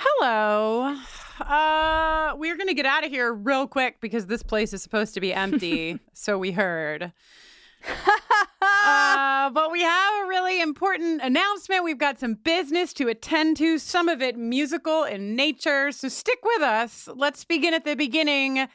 Hello. Uh, we're gonna get out of here real quick because this place is supposed to be empty. so we heard. uh, but we have a really important announcement. We've got some business to attend to, some of it musical in nature. So stick with us. Let's begin at the beginning.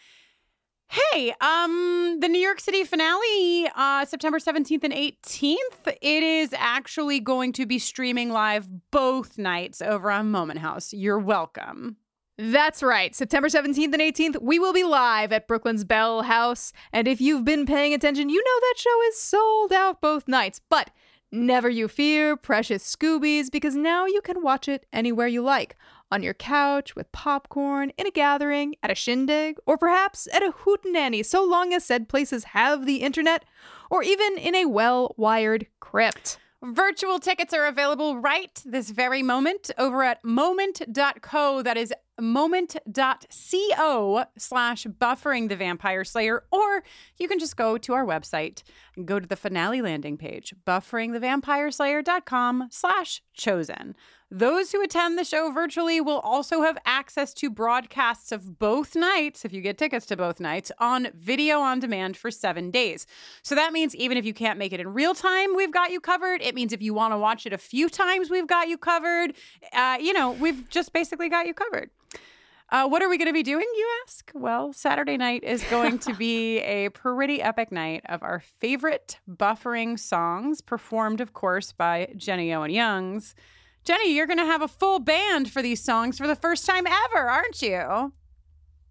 Hey, um, the New York City finale, uh, September 17th and 18th, it is actually going to be streaming live both nights over on Moment House. You're welcome. That's right. September 17th and 18th, we will be live at Brooklyn's Bell House. And if you've been paying attention, you know that show is sold out both nights. But never you fear, precious Scoobies, because now you can watch it anywhere you like on your couch with popcorn, in a gathering, at a shindig, or perhaps at a hootenanny, so long as said places have the internet, or even in a well wired crypt. Virtual tickets are available right this very moment over at moment.co. That is moment.co slash buffering the vampire slayer, or you can just go to our website and go to the finale landing page, bufferingthevampireslayer.com slash chosen. Those who attend the show virtually will also have access to broadcasts of both nights, if you get tickets to both nights, on video on demand for seven days. So that means even if you can't make it in real time, we've got you covered. It means if you want to watch it a few times, we've got you covered. Uh, you know, we've just basically got you covered. Uh, what are we going to be doing, you ask? Well, Saturday night is going to be a pretty epic night of our favorite buffering songs, performed, of course, by Jenny Owen Youngs. Jenny, you're going to have a full band for these songs for the first time ever, aren't you?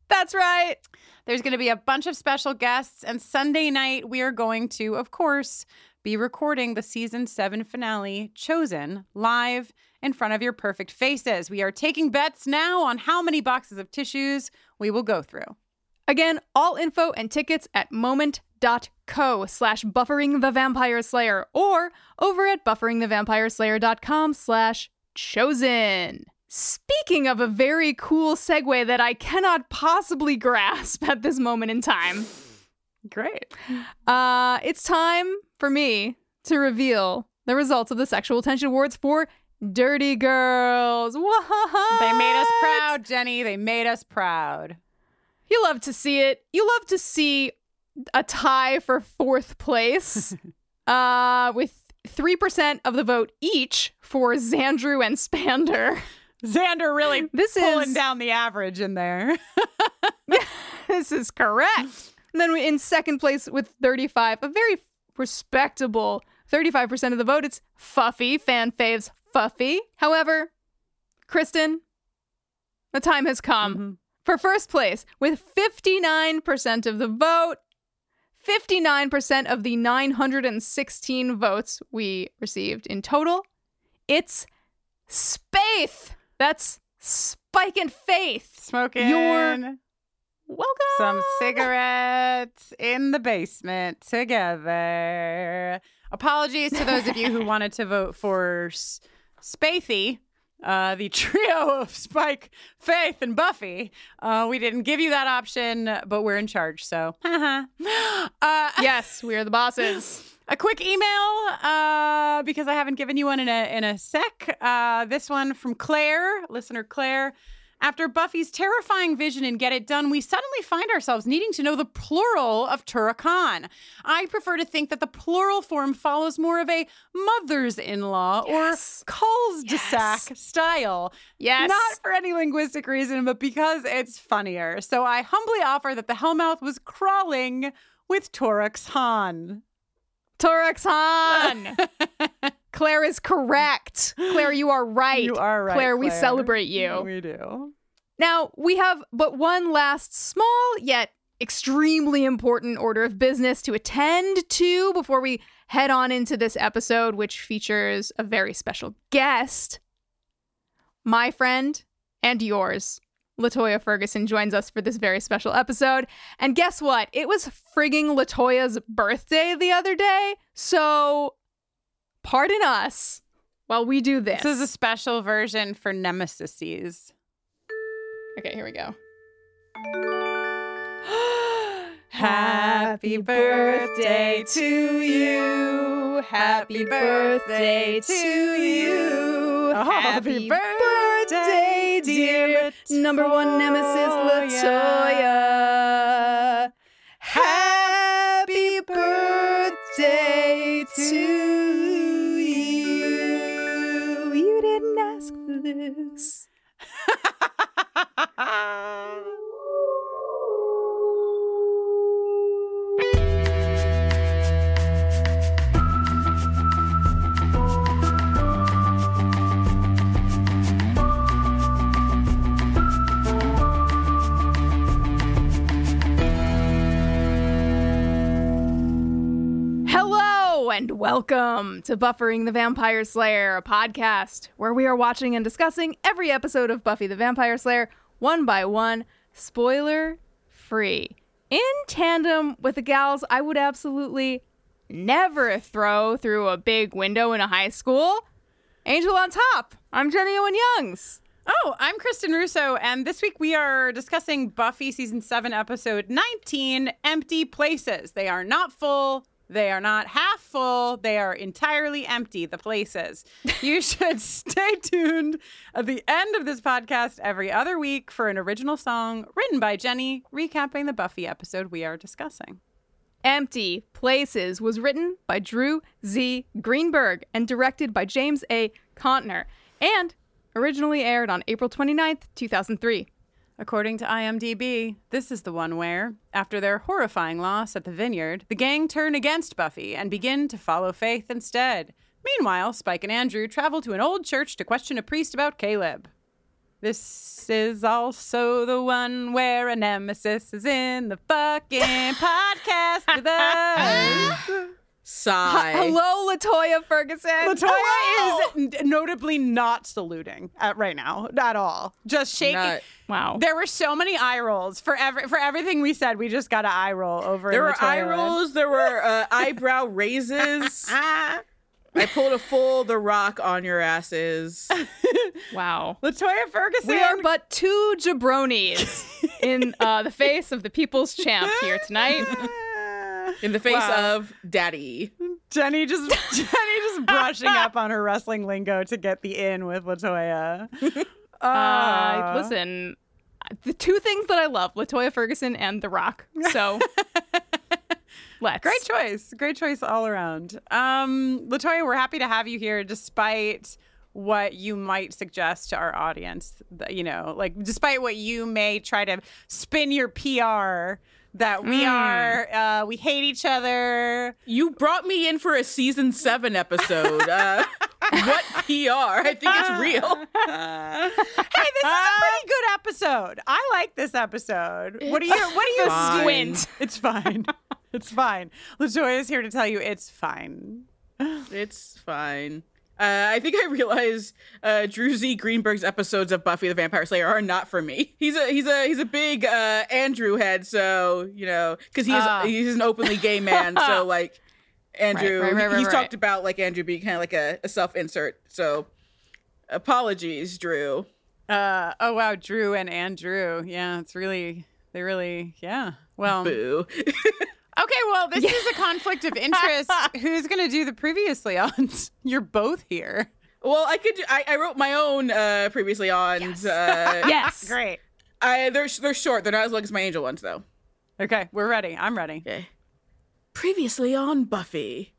That's right. There's going to be a bunch of special guests, and Sunday night, we are going to, of course, be recording the season seven finale, Chosen, live in front of your perfect faces. We are taking bets now on how many boxes of tissues we will go through. Again, all info and tickets at moment.co slash buffering the vampire slayer or over at bufferingthevampireslayer.com slash chosen. Speaking of a very cool segue that I cannot possibly grasp at this moment in time, Great. uh, it's time for me to reveal the results of the Sexual Tension Awards for Dirty Girls. What? They made us proud, Jenny. They made us proud. You love to see it. You love to see a tie for fourth place, uh, with three percent of the vote each for Xandru and Spander. Xander really This pulling is down the average in there. this is correct. And then we, in second place with thirty-five, a very respectable thirty-five percent of the vote. It's Fuffy fan faves Fuffy. However, Kristin, the time has come. Mhm. for first place with 59% of the vote. 59% of the 916 votes we received in total. It's Spaith. That's Spike and Faith. Smoking You're- Welcome. some cigarettes in the basement together. Apologies to those of you who wanted to vote for S- Spathy. Uh, the trio of Spike, Faith, and Buffy. Uh, we didn't give you that option, but we're in charge, so. uh, yes, we are the bosses. a quick email uh, because I haven't given you one in a in a sec. Uh, this one from Claire, listener Claire. After Buffy's terrifying vision in Get It Done, we suddenly find ourselves needing to know the plural of Turok-Han. I prefer to think that the plural form follows more of a mother's in law Yes. or cul de sac Yes. style. Yes. Not for any linguistic reason, but because it's funnier. So I humbly offer that the Hellmouth was crawling with Turoks-Han. Torax Han. Claire is correct. Claire, you are right. You are right. Claire, we celebrate you. We do. Now, we have but one last small yet extremely important order of business to attend to before we head on into this episode, which features a very special guest. My friend and yours. Latoya Ferguson joins us for this very special episode. And guess what? It was frigging Latoya's birthday the other day. So, pardon us while we do this. This is a special version for Nemesises. Okay, here we go. Happy birthday to you. Happy birthday to you. Happy birthday, dear number one nemesis Latoya. Happy birthday to you. You didn't ask for this. and welcome to Buffering the Vampire Slayer, a podcast where we are watching and discussing every episode of Buffy the Vampire Slayer one by one, spoiler free. In tandem with the gals I would absolutely never throw through a big window in a high school. Angel on top. I'm Jenny Owen Youngs. Oh, I'm Kristin Russo, and this week we are discussing Buffy Season 7, Episode 19 Empty Places. They are not full, they are not half full, they are entirely empty, the places. You should stay tuned at the end of this podcast every other week for an original song written by Jenny, recapping the Buffy episode we are discussing. Empty Places was written by Drew Z. Greenberg and directed by James A. Contner, and originally aired on April 29th, 2003. According to IMDb, this is the one where, after their horrifying loss at the vineyard, the gang turn against Buffy and begin to follow Faith instead. Meanwhile, Spike and Andrew travel to an old church to question a priest about Caleb. This is also the one where a nemesis is in the fucking podcast with us. Sigh. Hello, Latoya Ferguson. Latoya Hello! is n- notably not saluting at right now at all. Just shaking. Not- Wow. There were so many eye rolls for every for everything we said. We just got an eye roll over. There were Latoya eye land. rolls. There were uh, eyebrow raises. I pulled a full The Rock on your asses. wow. Latoya Ferguson. We are but two jabronis in uh, the face of the people's champ here tonight. In the face Wow. of Daddy. Jenny just Jenny just brushing up on her wrestling lingo to get the in with Latoya. Uh, Ah. listen, the two things that I love, Latoya Ferguson and The Rock. So let's. Great choice. Great choice all around. Um, Latoya, we're happy to have you here despite what you might suggest to our audience. You know, like despite what you may try to spin your PR that we are, uh, we hate each other. You brought me in for a season seven episode. Uh, what PR? I think it's real. Hey, this is a pretty good episode. I like this episode. What do you, what do you fine. Squint. It's fine. It's fine. Latoya is here to tell you it's fine. It's fine. Uh, I think I realize uh, Drew Z. Greenberg's episodes of Buffy the Vampire Slayer are not for me. He's a he's a he's a big uh, Andrew head, so you know, because he's Ah. he's an openly gay man, so like Andrew, Right, right, right, he's talked about like Andrew being kind of like a, a self insert. So apologies, Drew. Uh, oh wow, Drew and Andrew. Yeah, it's really they really yeah. Well, Boo. okay. Well, this is a conflict of interest. Who's gonna do the previously on? You're both here. well, I could. I, I wrote my own uh, previously on. Yes. Uh, Yes. Great. I they're they're short. They're not as long as my angel ones though. Okay, we're ready. I'm ready. Okay. Previously on Buffy.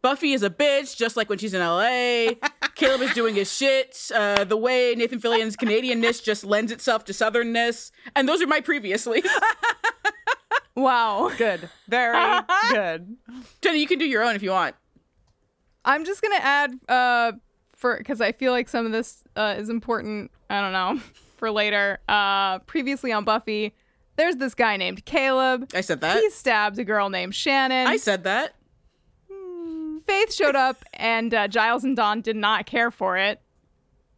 Buffy is a bitch, just like when she's in LA. Caleb is doing his shit. Uh, the way Nathan Fillion's Canadianness just lends itself to southernness. And those are my previously. Wow. Good. Very good. Jenny, you can do your own if you want. I'm just gonna add uh for because I feel like some of this uh, is important. I don't know for later. Uh, previously on Buffy, there's this guy named Caleb. I said that. He stabbed a girl named Shannon. I said that. Faith showed up, and uh, Giles and Dawn did not care for it.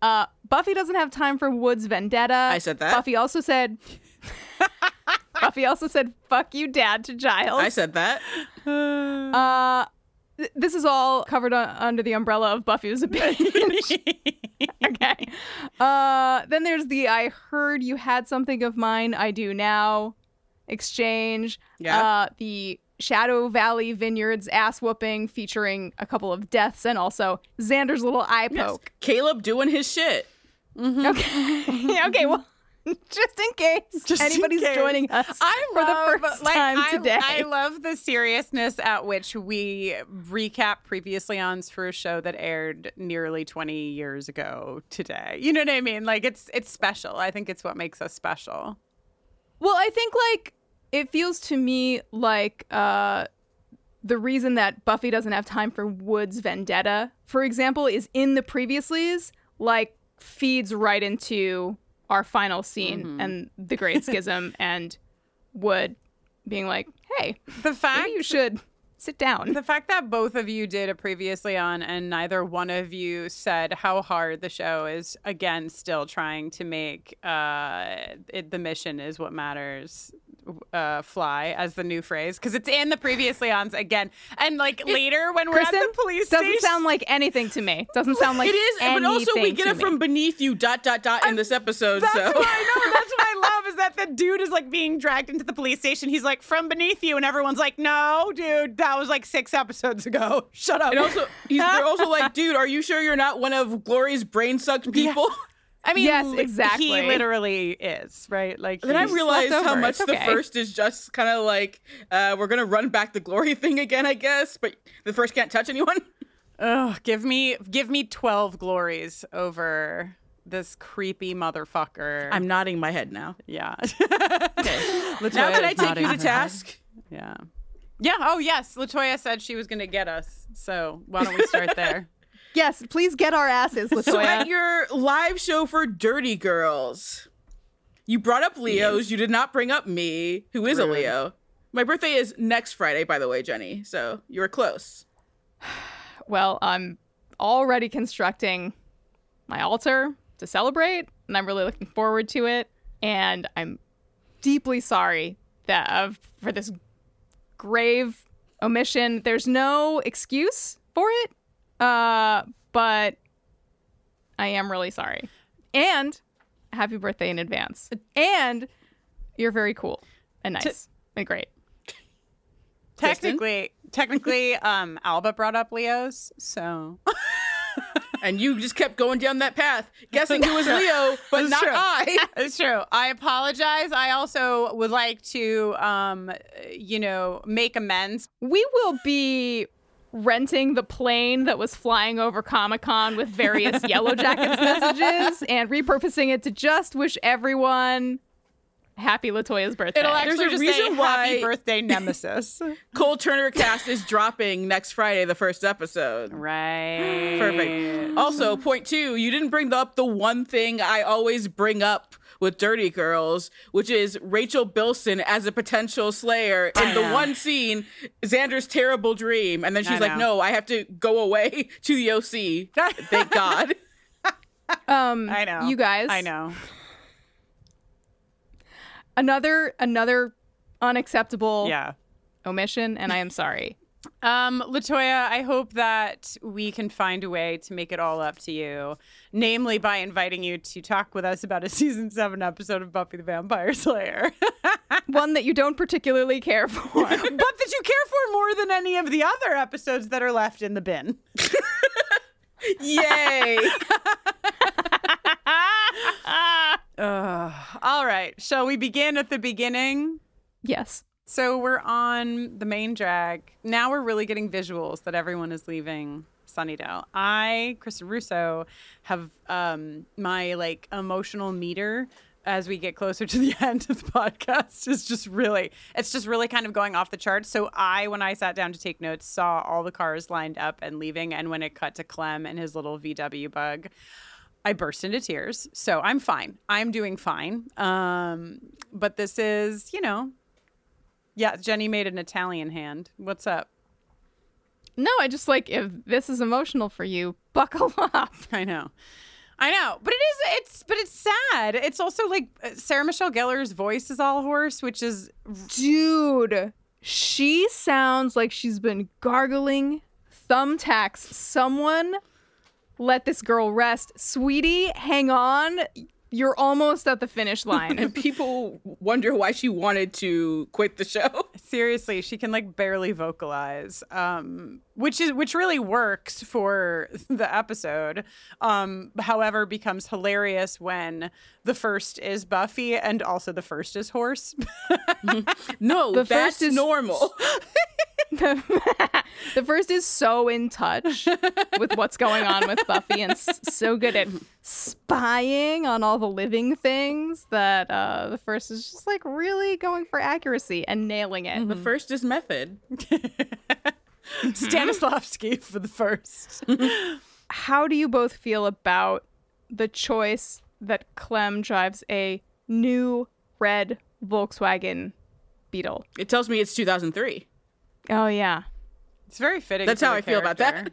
Uh, Buffy doesn't have time for Wood's vendetta. I said that. Buffy also said. Buffy also said "fuck you, Dad" to Giles. I said that. Uh, th- this is all covered un- under the umbrella of Buffy's opinion. okay. Uh, then there's the "I heard you had something of mine. I do now." Exchange. Yeah. Uh, the Shadow Valley Vineyards ass whooping featuring a couple of deaths and also Xander's little eye Yes. poke. Caleb doing his shit. Mm-hmm. Okay. okay. Well, just in case Just in anybody's case. joining us I for the first like, time I, today. I love the seriousness at which we recap previously on's for a show that aired nearly 20 years ago today. You know what I mean? Like it's it's special. I think it's what makes us special. Well, I think like it feels to me like uh the reason that Buffy doesn't have time for Wood's vendetta, for example, is in the previouslys, like feeds right into our final scene Mm-hmm. and the Great Schism and Wood being like, "Hey, The fact you should sit down." The fact that both of you did a previously on and neither one of you said how hard the show is again still trying to make uh it, the mission is what matters uh fly as the new phrase because it's in the previously ons again and like later when we're Kristin, at the police station. doesn't station sound like anything to me. Doesn't sound like it is, but also we get it me. from beneath you. Dot dot dot in this episode. That's so what I know. That's what I love is that the dude is like being dragged into the police station. He's like from beneath you, and everyone's like, "No, dude, that was like six episodes ago. Shut up." and also he's, they're also like, dude, are you sure you're not one of Glory's brain sucked people? I mean, Yes, li- exactly. He literally is right. Like Then I he's- realized how much It's the okay. first is just kind of like, uh, we're gonna run back the glory thing again, I guess. But the first can't touch anyone. Oh, give me give me twelve glories over this creepy motherfucker. I'm nodding my head now. yeah. Now can I take you to task? Yeah. Yeah. Oh yes, Latoya said she was going to get us. So why don't we start there? Yes, please get our asses, So Latoya. at your live show for Dirty Girls, you brought up Leo's. You did not bring up me, who is a Leo. My birthday is next Friday, by the way, Jenny. So you were close. Well, I'm already constructing my altar to celebrate, and I'm really looking forward to it. And I'm deeply sorry that uh, for this grave omission. There's no excuse for it, uh, but I am really sorry. And happy birthday in advance. And you're very cool and nice and great. Technically, technically, um, Alba brought up Leo's, so And you just kept going down that path, guessing who was Leo, but not true. I. it's true. I apologize. I also would like to, um, you know, make amends. We will be renting the plane that was flying over Comic Con with various Yellow Jackets messages and repurposing it to just wish everyone happy Latoya's birthday. It'll actually There's a just reason say why- "Happy Birthday, Nemesis." Cole Turner cast is dropping next Friday, the first episode. right. Perfect. Also, point two, you didn't bring up the one thing I always bring up with Dirty Girls, which is Rachel Bilson as a potential slayer in the one scene, Xander's terrible dream. And then she's like, no, I have to go away to the OC. Thank God. um, I know. You guys, I know. another another unacceptable Yeah. omission, and I am sorry. Um, Latoya, I hope that we can find a way to make it all up to you, namely by inviting you to talk with us about a season seven episode of Buffy the Vampire Slayer. One that you don't particularly care for. but that you care for more than any of the other episodes that are left in the bin. Yay. Ugh. all right. Shall we begin at the beginning? yes. So we're on the main drag. Now we're really getting visuals that everyone is leaving Sunnydale. I, Kristin Russo, have um, my like emotional meter as we get closer to the end of the podcast is just really it's just really kind of going off the charts. So I when I sat down to take notes saw all the cars lined up and leaving and when it cut to Clem and his little VW bug I burst into tears. So I'm fine. I'm doing fine. Um, but this is, you know, yeah, Jenny made an Italian hand. What's up? No, I just like if this is emotional for you, buckle up. I know. I know, but it is. It's but it's sad. It's also like Sarah Michelle Gellar's voice is all hoarse, which is Dude, she sounds like she's been gargling thumbtacks. Someone let this girl rest. Sweetie, hang on. You're almost at the finish line. And people wonder why she wanted to quit the show. seriously she can like barely vocalize, um, which is which really works for the episode. Um, however, becomes hilarious when the first is Buffy and also the first is hoarse. No, The that's first is- normal. the first is so in touch with what's going on with Buffy and s- so good at spying on all the living things that uh, the first is just like really going for accuracy and nailing it. The first is method. Stanislavski for the first. How do you both feel about the choice that Clem drives a new red Volkswagen Beetle? It tells me it's 2003. Oh yeah. It's very fitting. That's how the I feel about that.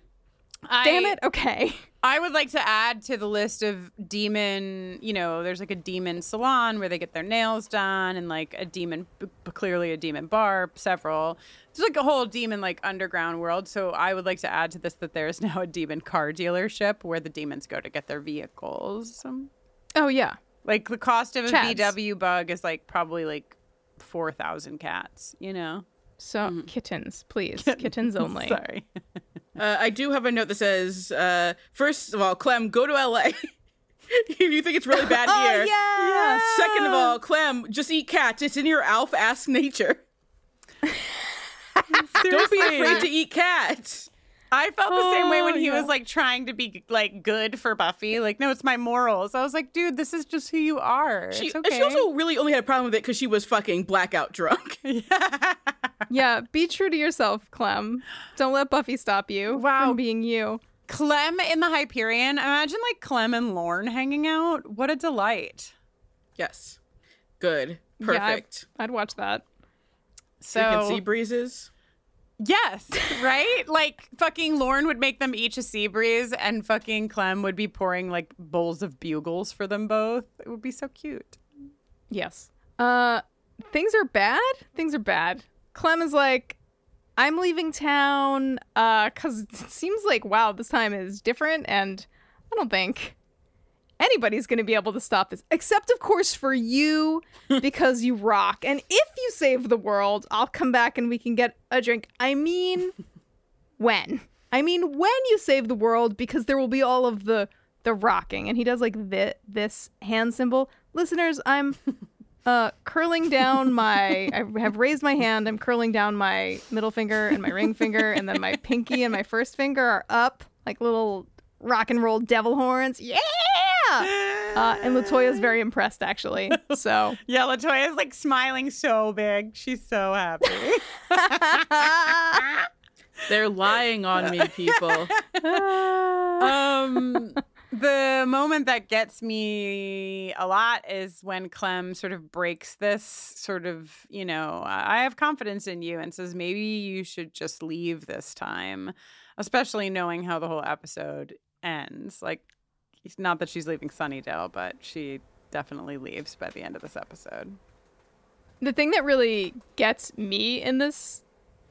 I- Damn it. Okay. I would like to add to the list of demon, you know, there's like a demon salon where they get their nails done and like a demon, clearly a demon bar, several. It's like a whole demon like underground world. So I would like to add to this that there is now a demon car dealership where the demons go to get their vehicles. Oh yeah. like the cost of a Chads. VW bug is like probably like 4,000 cats, you know? So mm. kittens, please. Kittens only. Sorry. Uh, I do have a note that says, uh, first of all, Clem, go to LA. if you think it's really bad Oh here. yeah. Second of all, Clem, just eat cats. It's in your alpha ass nature. Don't be afraid to eat cats. I felt the same way when Oh, he yeah. was like trying to be like good for Buffy. Like, no, it's my morals. I was like, dude, this is just who you are. She, it's and okay. she also really only had a problem with it because she was fucking blackout drunk. Yeah, be true to yourself, Clem. Don't let Buffy stop you Wow. from being you. Clem in the Hyperion. Imagine like Clem and Lorne hanging out. What a delight. yes. Good. Yeah, I- Perfect. I'd watch that. Freaking So sea breezes. Yes, right? like fucking Lorne would make them each a sea breeze, and fucking Clem would be pouring like bowls of bugles for them both. It would be so cute. Yes. Uh things are bad. Things are bad. Clem is like I'm leaving town uh cuz it seems like wow, this time is different and I don't think anybody's going to be able to stop this except of course for you because you rock. And if you save the world, I'll come back and we can get a drink. I mean when? I mean when you save the world because there will be all of the the rocking and he does like thi- this hand symbol. Listeners, I'm uh curling down my I have raised my hand. I'm curling down my middle finger and my ring finger and then my pinky and my first finger are up like little rock and roll devil horns. Yeah. Uh, and Latoya's very impressed actually. So Yeah, Latoya's like smiling so big. She's so happy. They're lying on me, people. um the moment that gets me a lot is when Clem sort of breaks this sort of, you know, I have confidence in you and says maybe you should just leave this time, especially knowing how the whole episode ends. Like it's not that she's leaving Sunnydale, but she definitely leaves by the end of this episode. the thing that really gets me in this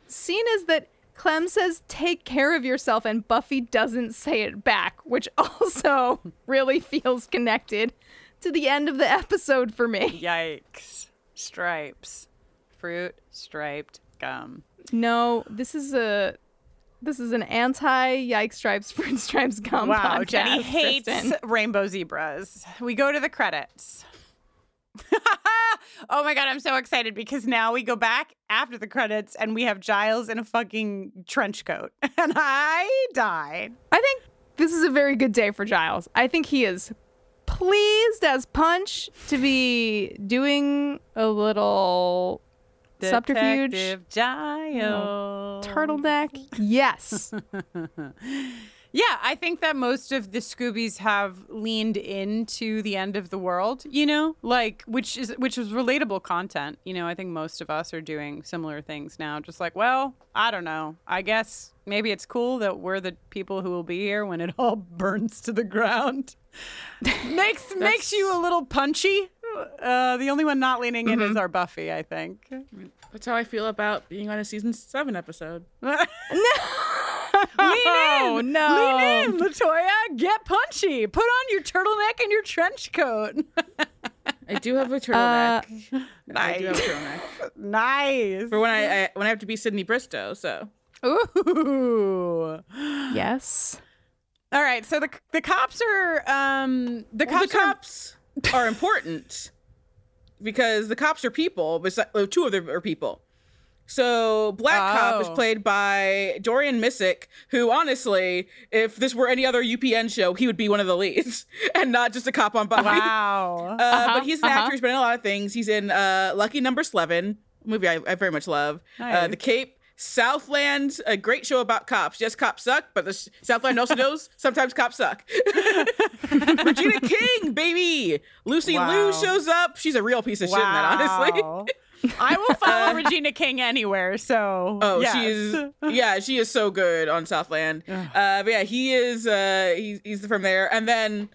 scene is that Clem says, take care of yourself, and Buffy doesn't say it back, which also really feels connected to the end of the episode for me. Yikes. Stripes. Fruit striped gum. No, this is a this is an anti yikes stripes fruit stripes gum Wow, podcast, Jenny hates Kristin. rainbow zebras. We go to the credits. oh my god, I'm so excited because now we go back after the credits and we have Giles in a fucking trench coat. And I died. I think this is a very good day for Giles. I think he is pleased as punch to be doing a little subterfuge Giles. turtleneck. Yes. Yeah, I think that most of the Scoobies have leaned into the end of the world, you know, like which is which is relatable content. You know, I think most of us are doing similar things now. Just like, well, I don't know. I guess maybe it's cool that we're the people who will be here when it all burns to the ground. makes makes you a little punchy. Uh, the only one not leaning in is our Buffy, I think. That's how I feel about being on a season seven episode. Lean Oh, in, no. lean in, Latoya. Get punchy. Put on your turtleneck and your trench coat. I do have a Uh, turtleneck. I do have a turtleneck nice. for when I, I when I have to be Sydney Bristow. So Ooh. yes. All right. So the the cops are um the Well, cops, the are- cops are important because the cops are people. But uh, two of them are people. So Black Cop is Oh. played by Dorian Missick, who honestly, if this were any other UPN show, he would be one of the leads and not just a cop on Buffy. Wow. Uh, but he's an uh-huh. actor. He's been in a lot of things. He's in uh, Lucky Number Slevin, a movie I, I very much love. Uh, the Cape, Southland, a great show about cops. Yes, cops suck, but the S- Southland also knows sometimes cops suck. Regina King, baby. Lucy Wow. Liu shows up. She's a real piece of shit in that, honestly. I will follow Regina King anywhere. So Oh, yes. she is. Yeah, she is so good on Southland. Uh, but yeah, he is. Uh, he's he's from there. And then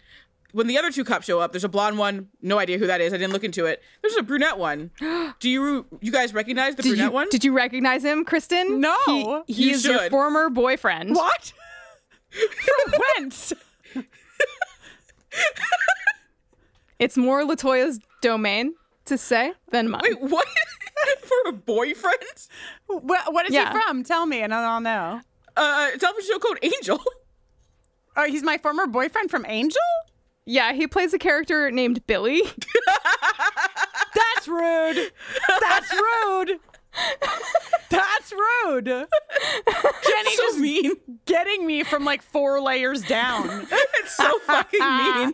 when the other two cops show up, there's a blonde one. No idea who that is. I didn't look into it. There's a brunette one. Do you you guys recognize the Did brunette you, one? did you recognize him, Kristin? No. He, he You is your former boyfriend. What? From whence? It's more Latoya's domain to say than mine. Wait, what? For a boyfriend? What, what is Yeah. he from? Tell me, and I'll know. Uh, television show called Angel. Oh, he's my former boyfriend from Angel. Yeah, he plays a character named Billy. That's rude. That's rude. That's rude. Jenny so just mean. getting me from like four layers down. It's so fucking mean.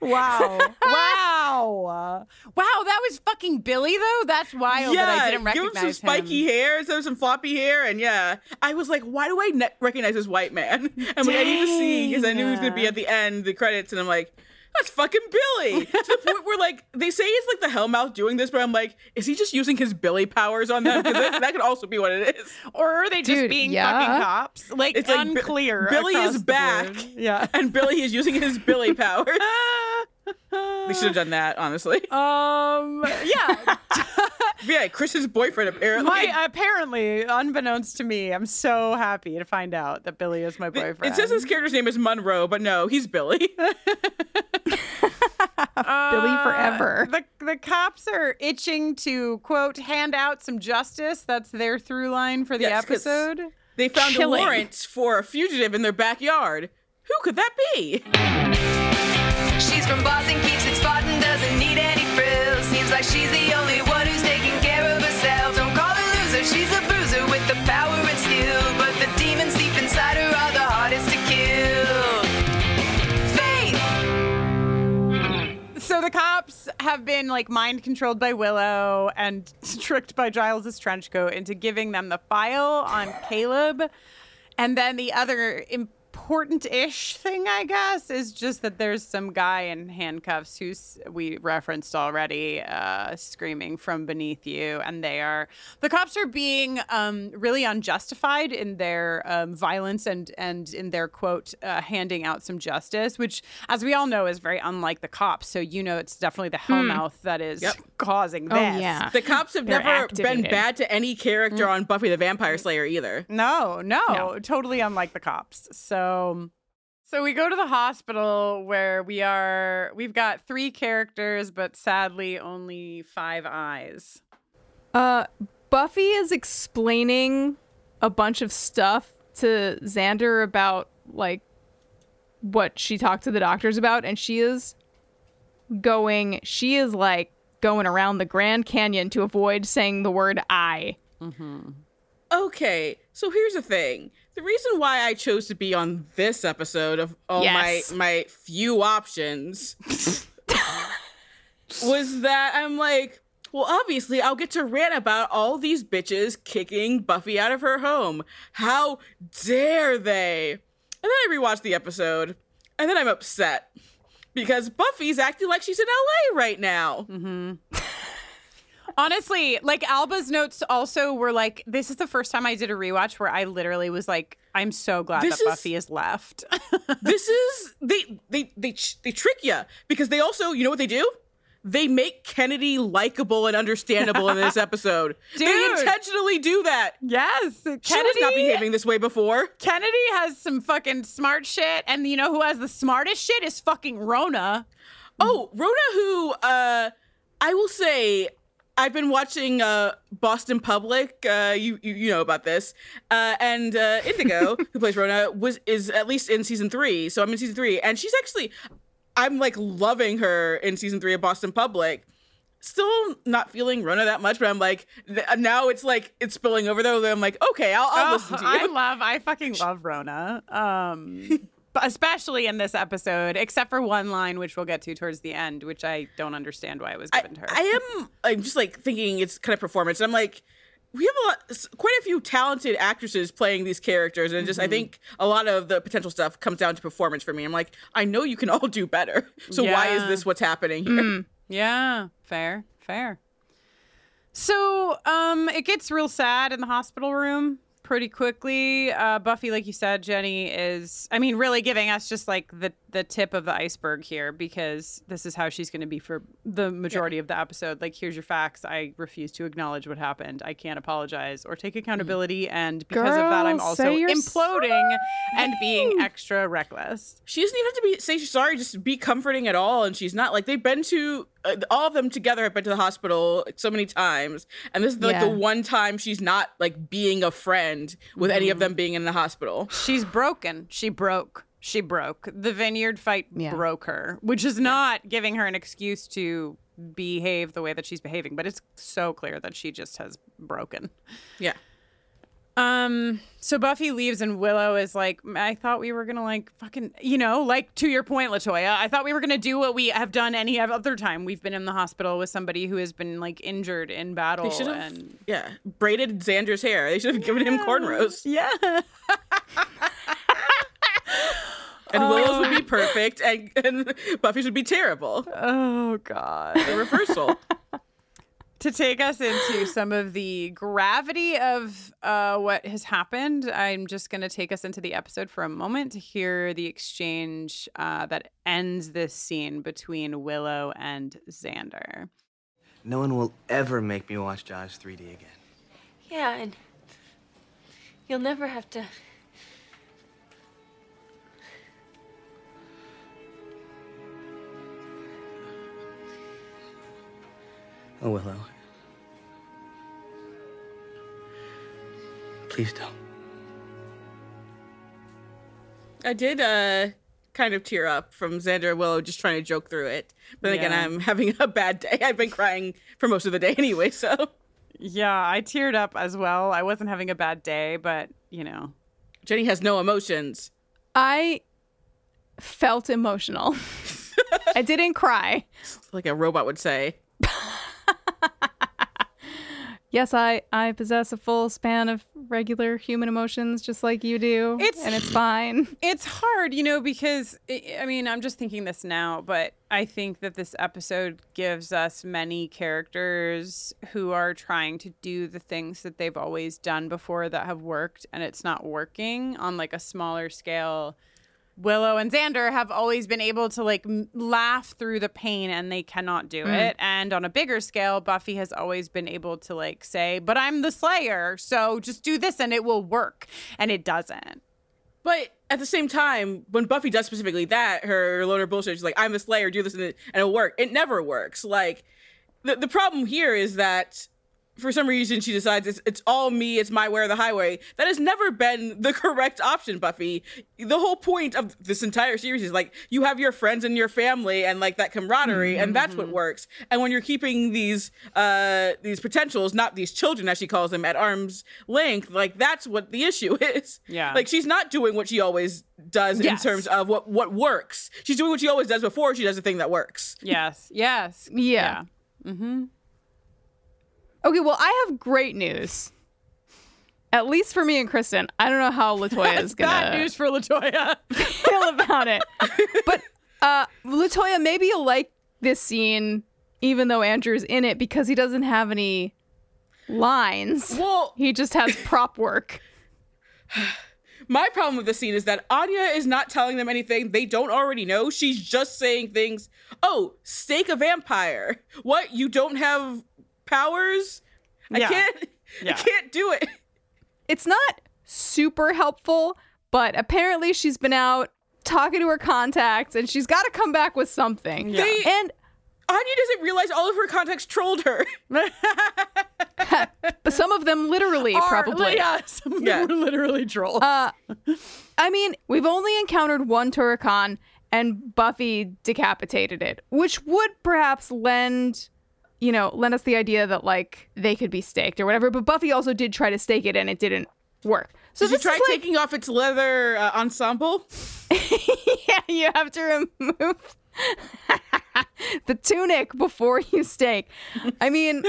Wow. wow. Wow, Wow, that was fucking Billy though. That's wild yeah, that I didn't give him recognize some spiky him. hair some floppy hair, and yeah, I was like, why do I ne- recognize this white man? And we I need to see because I knew he was gonna be at the end, the credits, and I'm like, that's fucking Billy. to the point where like they say it's like the Hellmouth doing this, but I'm like, is he just using his Billy powers on them? 'Cause that, that could also be what it is. Or are they just Dude, being yeah. fucking cops? Like It's like Bi- unclear. Billy is back, board. Yeah. and Billy is using his Billy powers. they should have done that, honestly. Um. Yeah. Yeah, Chris's boyfriend apparently. my apparently, unbeknownst to me, I'm so happy to find out that Billy is my boyfriend. it says his character's name is Monroe, but no, he's Billy. Billy forever. Uh, The the cops are itching to quote hand out some justice. That's their through line for the Yes, 'cause- episode. They found Chilling. a warrant for a fugitive in their backyard. Who could that be? She's from Boston, keeps it Spartan, doesn't need any frills. Seems like she's the cops have been like mind controlled by Willow and tricked by Giles's trench coat into giving them the file on Caleb. And then the other important-ish thing, I guess, is just that there's some guy in handcuffs who's we referenced already, uh, screaming from beneath you, and they are the cops are being um, really unjustified in their um, violence and and in their quote uh, handing out some justice, which, as we all know, is very unlike the cops. So you know it's definitely the Hellmouth that is Yep. causing Oh, this. yeah. The cops have They're never been bad to any character on Buffy the Vampire Slayer either. No, no, No. totally unlike the cops. So so we go to the hospital where we are we've got three characters but sadly only five eyes. Uh, Buffy is explaining a bunch of stuff to Xander about like what she talked to the doctors about, and she is going. She is like going around the Grand Canyon to avoid saying the word "I." Okay, so here's the thing. The reason why I chose to be on this episode of all Yes. my my few options was that I'm like, well, obviously I'll get to rant about all these bitches kicking Buffy out of her home. How dare they? And then I rewatched the episode, and then I'm upset because Buffy's acting like she's in LA right now. Mm-hmm. Honestly, like Alba's notes also were like, this is the first time I did a rewatch where I literally was like, I'm so glad This that is- Buffy is left. this is they they they they trick you because they also you know what they do they make kennedy likable and understandable in this episode they Dude. intentionally do that yes. she was not behaving this way before Kennedy has some fucking smart shit, and you know who has the smartest shit is fucking Rona. oh rona who uh i will say I've been watching uh, Boston Public. Uh, you, you you know about this, uh, and uh, Indigo, who plays Rona, was is at least in season three. So I'm in season three, and she's actually, I'm like loving her in season three of Boston Public. Still not feeling Rona that much, but I'm like th- now it's like it's spilling over though. I'm like, okay, I'll, I'll Oh, listen to you. I love, I fucking love Rona. Um, especially in this episode, except for one line, which we'll get to towards the end, which I don't understand why it was I, given to her. I am I'm just like thinking it's kind of performance. I'm like, we have a lot, quite a few talented actresses playing these characters, and just I think a lot of the potential stuff comes down to performance for me. I'm like, I know you can all do better, so why is this what's happening here? Yeah, fair, fair. So, um, it gets real sad in the hospital room pretty quickly. Uh, Buffy, like you said, Jenny is, I mean, really giving us just like the the tip of the iceberg here because this is how she's going to be for the majority of the episode. Like, here's your facts. I refuse to acknowledge what happened. I can't apologize or take accountability, and because of that, I'm also imploding and being extra reckless. She doesn't even have to be say she's sorry, just be comforting at all, and she's not. Like they've been to Uh, all of them together have been to the hospital so many times, and this is like Yeah. the one time she's not like being a friend with any of mm-hmm. them being in the hospital. She's broken. She broke. She broke. The vineyard fight Yeah. broke her, which is not giving her an excuse to behave the way that she's behaving, but it's so clear that she just has broken. Yeah. Um, so Buffy leaves and Willow is like, I thought we were gonna like fucking, you know, like to your point, Latoya. I thought we were gonna do what we have done any other time. We've been in the hospital with somebody who has been like injured in battle. They should have, and yeah, braided Xander's hair. They should have given him cornrows. yeah, and Willow's would be perfect, and, and Buffy's would be terrible. oh god. The reversal. to take us into some of the gravity of uh, what has happened, I'm just going to take us into the episode for a moment to hear the exchange uh, that ends this scene between Willow and Xander. No one will ever make me watch Jaws 3D again. Yeah, and you'll never have to. Oh, Willow. Please don't. I did uh kind of tear up from Xander and Willow just trying to joke through it. But then again, I'm having a bad day. I've been crying for most of the day anyway, so Yeah, I teared up as well. I wasn't having a bad day, but you know. Jenny has no emotions. I felt emotional. I didn't cry. Like a robot would say. Yes, I I possess a full span of regular human emotions just like you do. It's- and it's fine. It's hard, you know, because I I mean, I'm just thinking this now, but I think that this episode gives us many characters who are trying to do the things that they've always done before that have worked and it's not working on like a smaller scale. Willow and Xander have always been able to like m- laugh through the pain and they cannot do hmm. it. And on a bigger scale, Buffy has always been able to like say, "But I'm the slayer, so just do this and it will work." And it doesn't. But at the same time, when Buffy does specifically that, her loner bullshit, she's like, I'm the Slayer, do this and, it, and it'll work. It never works. Like, the, the problem here is that for some reason she decides it's, it's all me, it's my way or the highway. That has never been the correct option, Buffy. The whole point of this entire series is like, you have your friends and your family and like that camaraderie, and that's what works. And when you're keeping these, uh, these potentials, not these children, as she calls them, at arm's length, like that's what the issue is. Yeah. Like she's not doing what she always does Yes. in terms of what what works. She's doing what she always does before she does the thing that works. Yes. Yes. Yeah. Okay, well, I have great news. at least for me and Kristin, I don't know how Latoya is gonna Bad news for Latoya. feel about it. But uh Latoya, maybe you'll like this scene even though Andrew's in it because he doesn't have any lines. Well, He just has prop work. my problem with the scene is that Anya is not telling them anything they don't already know. She's just saying things. Oh, stake a vampire. What? You don't have powers? I Yeah. can't. Yeah. I can't do it. It's not super helpful, but apparently she's been out talking to her contacts and she's got to come back with something. Yeah. They- And Anya doesn't realize all of her contacts trolled her. but some of them literally Are- probably. Yeah, some of them Yeah. were literally trolls. Uh, I mean, we've only encountered one Turok-Han, and Buffy decapitated it, which would perhaps lend, you know, lend us the idea that like they could be staked or whatever. But Buffy also did try to stake it, and it didn't work. So Did you try like, taking off its leather uh, ensemble? yeah, you have to remove the tunic before you stake. I mean,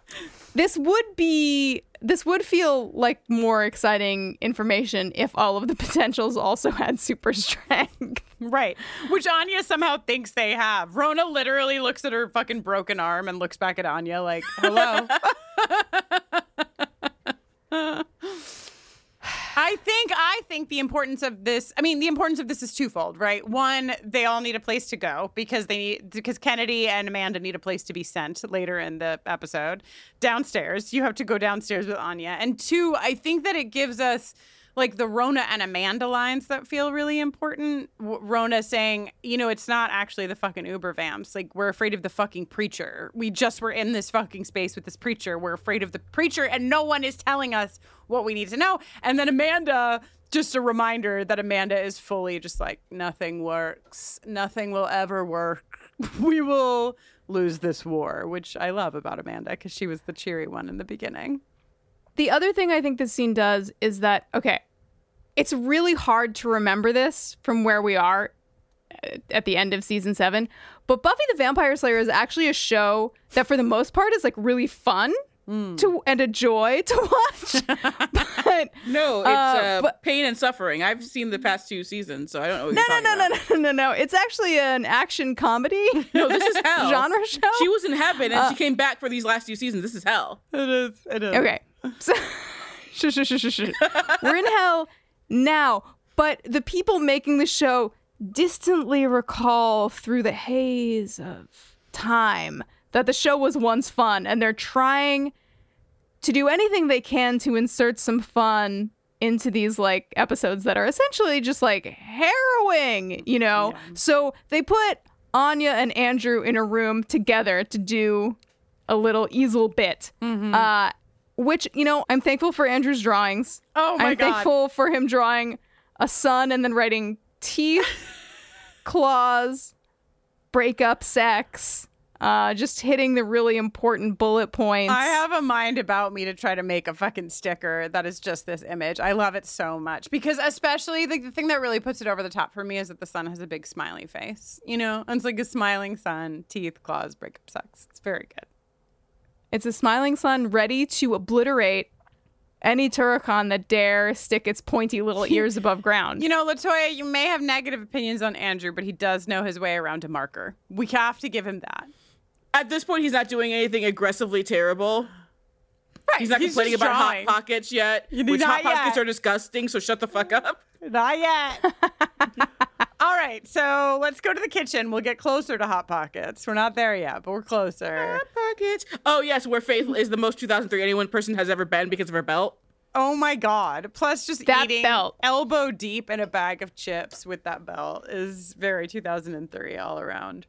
this would be this would feel like more exciting information if all of the potentials also had super strength. Right. Which Anya somehow thinks they have. Rona literally looks at her fucking broken arm and looks back at Anya like, hello. I think I think the importance of this I mean the importance of this is twofold, right? One, they all need a place to go because they need because Kennedy and Amanda need a place to be sent later in the episode. Downstairs. You have to go downstairs with Anya. And two, I think that it gives us like the Rona and Amanda lines that feel really important. Rona saying, you know, it's not actually the fucking Uber vamps. Like, we're afraid of the fucking preacher. We just were in this fucking space with this preacher. We're afraid of the preacher, and no one is telling us what we need to know. And then Amanda, just a reminder that Amanda is fully just like, nothing works. Nothing will ever work. we will lose this war, which I love about Amanda because she was the cheery one in the beginning. The other thing I think this scene does is that okay, it's really hard to remember this from where we are uh, at the end of season 7, but Buffy the Vampire Slayer is actually a show that for the most part is like really fun to and a joy to watch. but No, it's Uh, uh, but- pain and suffering. I've seen the past two seasons, so I don't know. What no, you're no, no, about. no, no, no, no. It's actually an action comedy. No, this is hell. genre show. She was in heaven and she came back for these last two seasons. This is hell. It is. It is. Okay. So, shush, shush, shush, shush, shush. We're in hell now, but the people making the show distantly recall through the haze of time that the show was once fun, and they're trying to do anything they can to insert some fun into these like episodes that are essentially just like harrowing, you know? So they put Anya and Andrew in a room together to do a little easel bit. Uh, which, you know, I'm thankful for Andrew's drawings. Oh my god. I'm God. thankful for him drawing a sun and then writing teeth, claws, breakup, sex, uh, just hitting the really important bullet points. I have a mind about me to try to make a fucking sticker that is just this image. I love it so much because, especially, the, the thing that really puts it over the top for me is that the sun has a big smiley face. You know, And it's like a smiling sun, teeth, claws, breakup, sex. It's very good. It's a smiling sun ready to obliterate any Turok-Han that dare stick its pointy little ears above ground. You know, Latoya, you may have negative opinions on Andrew, but he does know his way around a marker. We have to give him that. At this point, he's not doing anything aggressively terrible. Right. He's not complaining about drawing. hot pockets yet, You- which not hot pockets are disgusting. So shut the fuck up. Not yet. All right, so let's go to the kitchen. We'll get closer to Hot Pockets. We're not there yet, but we're closer. Hot pockets. Oh yes, where Faith is the most 2003 anyone person has ever been because of her belt. Oh my god! Plus, just That eating belt. elbow deep in a bag of chips with that belt is very 2003 all around.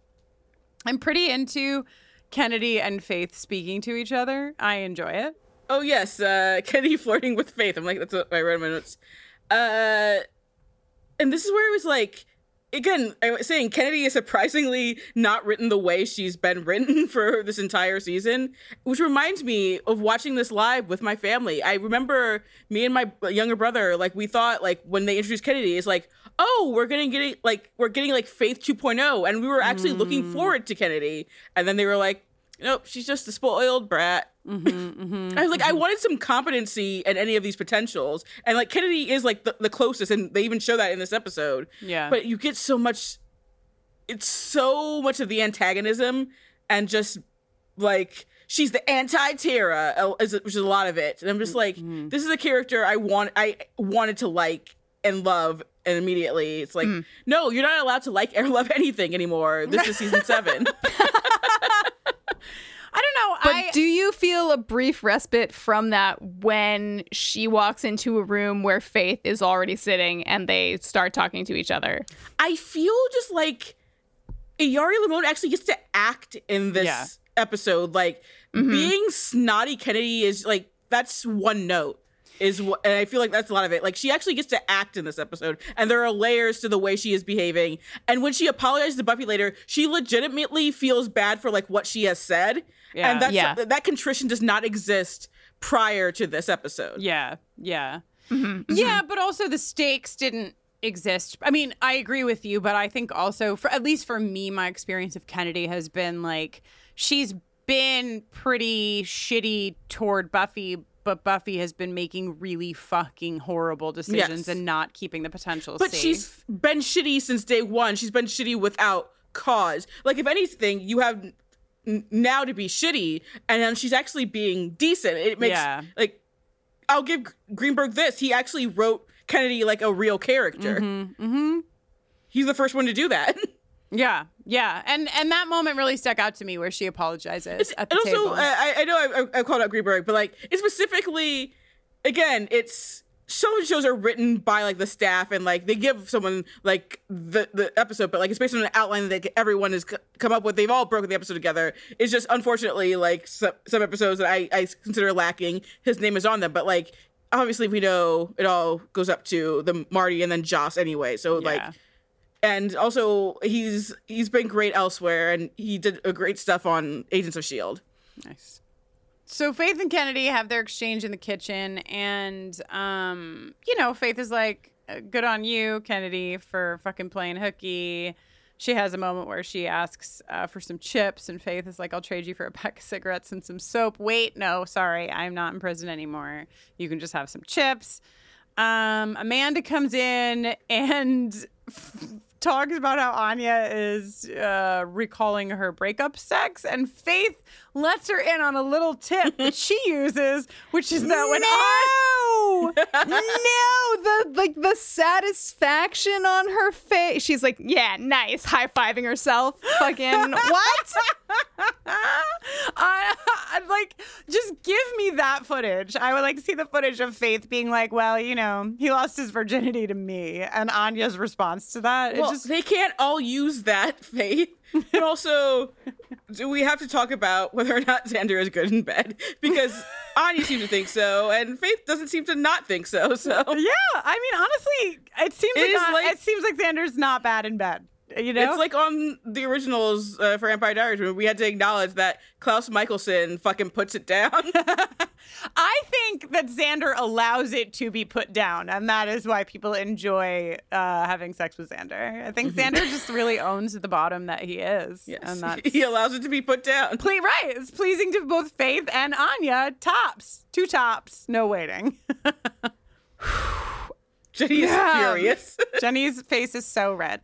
I'm pretty into Kennedy and Faith speaking to each other. I enjoy it. Oh yes, uh, Kennedy flirting with Faith. I'm like, that's what I read in my notes. Uh, and this is where it was like, again, I was saying Kennedy is surprisingly not written the way she's been written for this entire season, which reminds me of watching this live with my family. I remember me and my younger brother, like we thought, like when they introduced Kennedy, it's like, oh, we're gonna get like we're getting like Faith 2.0, and we were actually looking hmm. forward to Kennedy, and then they were like. Nope, she's just a spoiled brat. Mm-hmm, mm-hmm I was like, I mm-hmm. wanted some competency in any of these potentials, and like Kennedy is like the, the closest, and they even show that in this episode. Yeah. But you get so much. It's so much of the antagonism, and just like she's the anti Tara, which is a lot of it. And I'm just mm-hmm. like, this is a character I want, I wanted to like and love, and immediately it's like, mm. no, you're not allowed to like or love anything anymore. This is season seven. I don't know. But I do you feel a brief respite from that when she walks into a room where Faith is already sitting and they start talking to each other? I feel just like Iyari Limon actually gets to act in this Yeah. episode. Like mm-hmm. being snotty Kennedy is like that's one note. Is what, and I feel like that's a lot of it. Like she actually gets to act in this episode, and there are layers to the way she is behaving. And when she apologizes to Buffy later, she legitimately feels bad for like what she has said, Yeah. and that's Yeah. that contrition does not exist prior to this episode. Yeah, yeah. Mm-hmm. Yeah, mm-hmm. but also the stakes didn't exist. I mean, I agree with you, but I think also for at least for me my experience of Kennedy has been like she's been pretty shitty toward Buffy, but Buffy has been making really fucking horrible decisions Yes. and not keeping the potential But safe. she's been shitty since day one. She's been shitty without cause. Like, if anything, you have now to be shitty, and then she's actually being decent. It makes Yeah. like I'll give Greenberg this. He actually wrote Kennedy like a real character. mm-hmm. He's the first one to do that. Yeah, yeah, and and that moment really stuck out to me where she apologizes at the and also, table. I, I know I, I called out Greenberg, but like it specifically, again, it's some shows are written by like the staff and like they give someone like the the episode, but like it's based on an outline that everyone has c- come up with. They've all broken the episode together. It's just unfortunately like some, some episodes that I, I consider lacking. His name is on them, but like obviously we know it all goes up to the Marti and then Joss anyway. So like and also he's he's been great elsewhere and he did a great stuff on Agents of Shield. Nice. So Faith and Kennedy have their exchange in the kitchen, and um, you know, Faith is like, "Uh, "Good on you, Kennedy, for fucking playing hooky." She has a moment where she asks uh, for some chips, and Faith is like, "I'll trade you for a pack of cigarettes and some soap." Wait, no, sorry, I'm not in prison anymore. You can just have some chips. Um, Amanda comes in and talks about how Anya is uh, recalling her breakup sex, and Faith lets her in on a little tip that she uses, which is that when no, no, the like the satisfaction on her face. She's like, yeah, nice, high fiving herself. Fucking what? I, I'd like just give me that footage. I would like to see the footage of Faith being like, "Well, you know, he lost his virginity to me," and Anya's response to that. Well, it just they can't all use that faith. And also, do we have to talk about whether or not Xander is good in bed? Because Anya seems to think so, and Faith doesn't seem to not think so. So yeah. I mean, honestly, it seems It like, An- like- it seems like Xander's not bad in bed. You know, it's like on the originals uh, for Vampire Diaries, where we had to acknowledge that Klaus Mikaelson fucking puts it down. I think that Xander allows it to be put down, and that is why people enjoy uh, having sex with Xander. I think Xander just really owns the bottom that he is, yes, and that's he allows it to be put down. Ple- right. It's pleasing to both Faith and Anya. Tops, two tops, no waiting. Jenny is Yeah. furious. Jenny's face is so red.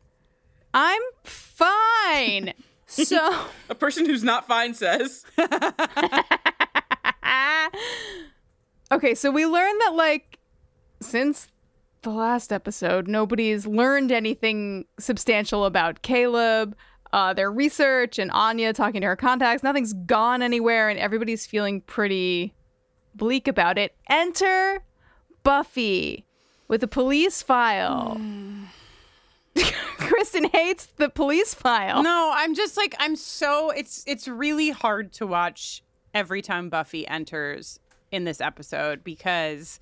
I'm fine. So. A person who's not fine says. okay, so we learned that like since the last episode, nobody's learned anything substantial about Caleb, uh, their research, and Anya talking to her contacts. Nothing's gone anywhere, and everybody's feeling pretty bleak about it. Enter Buffy with a police file. Kristin hates the police file. No, I'm just like I'm so it's it's really hard to watch every time Buffy enters in this episode because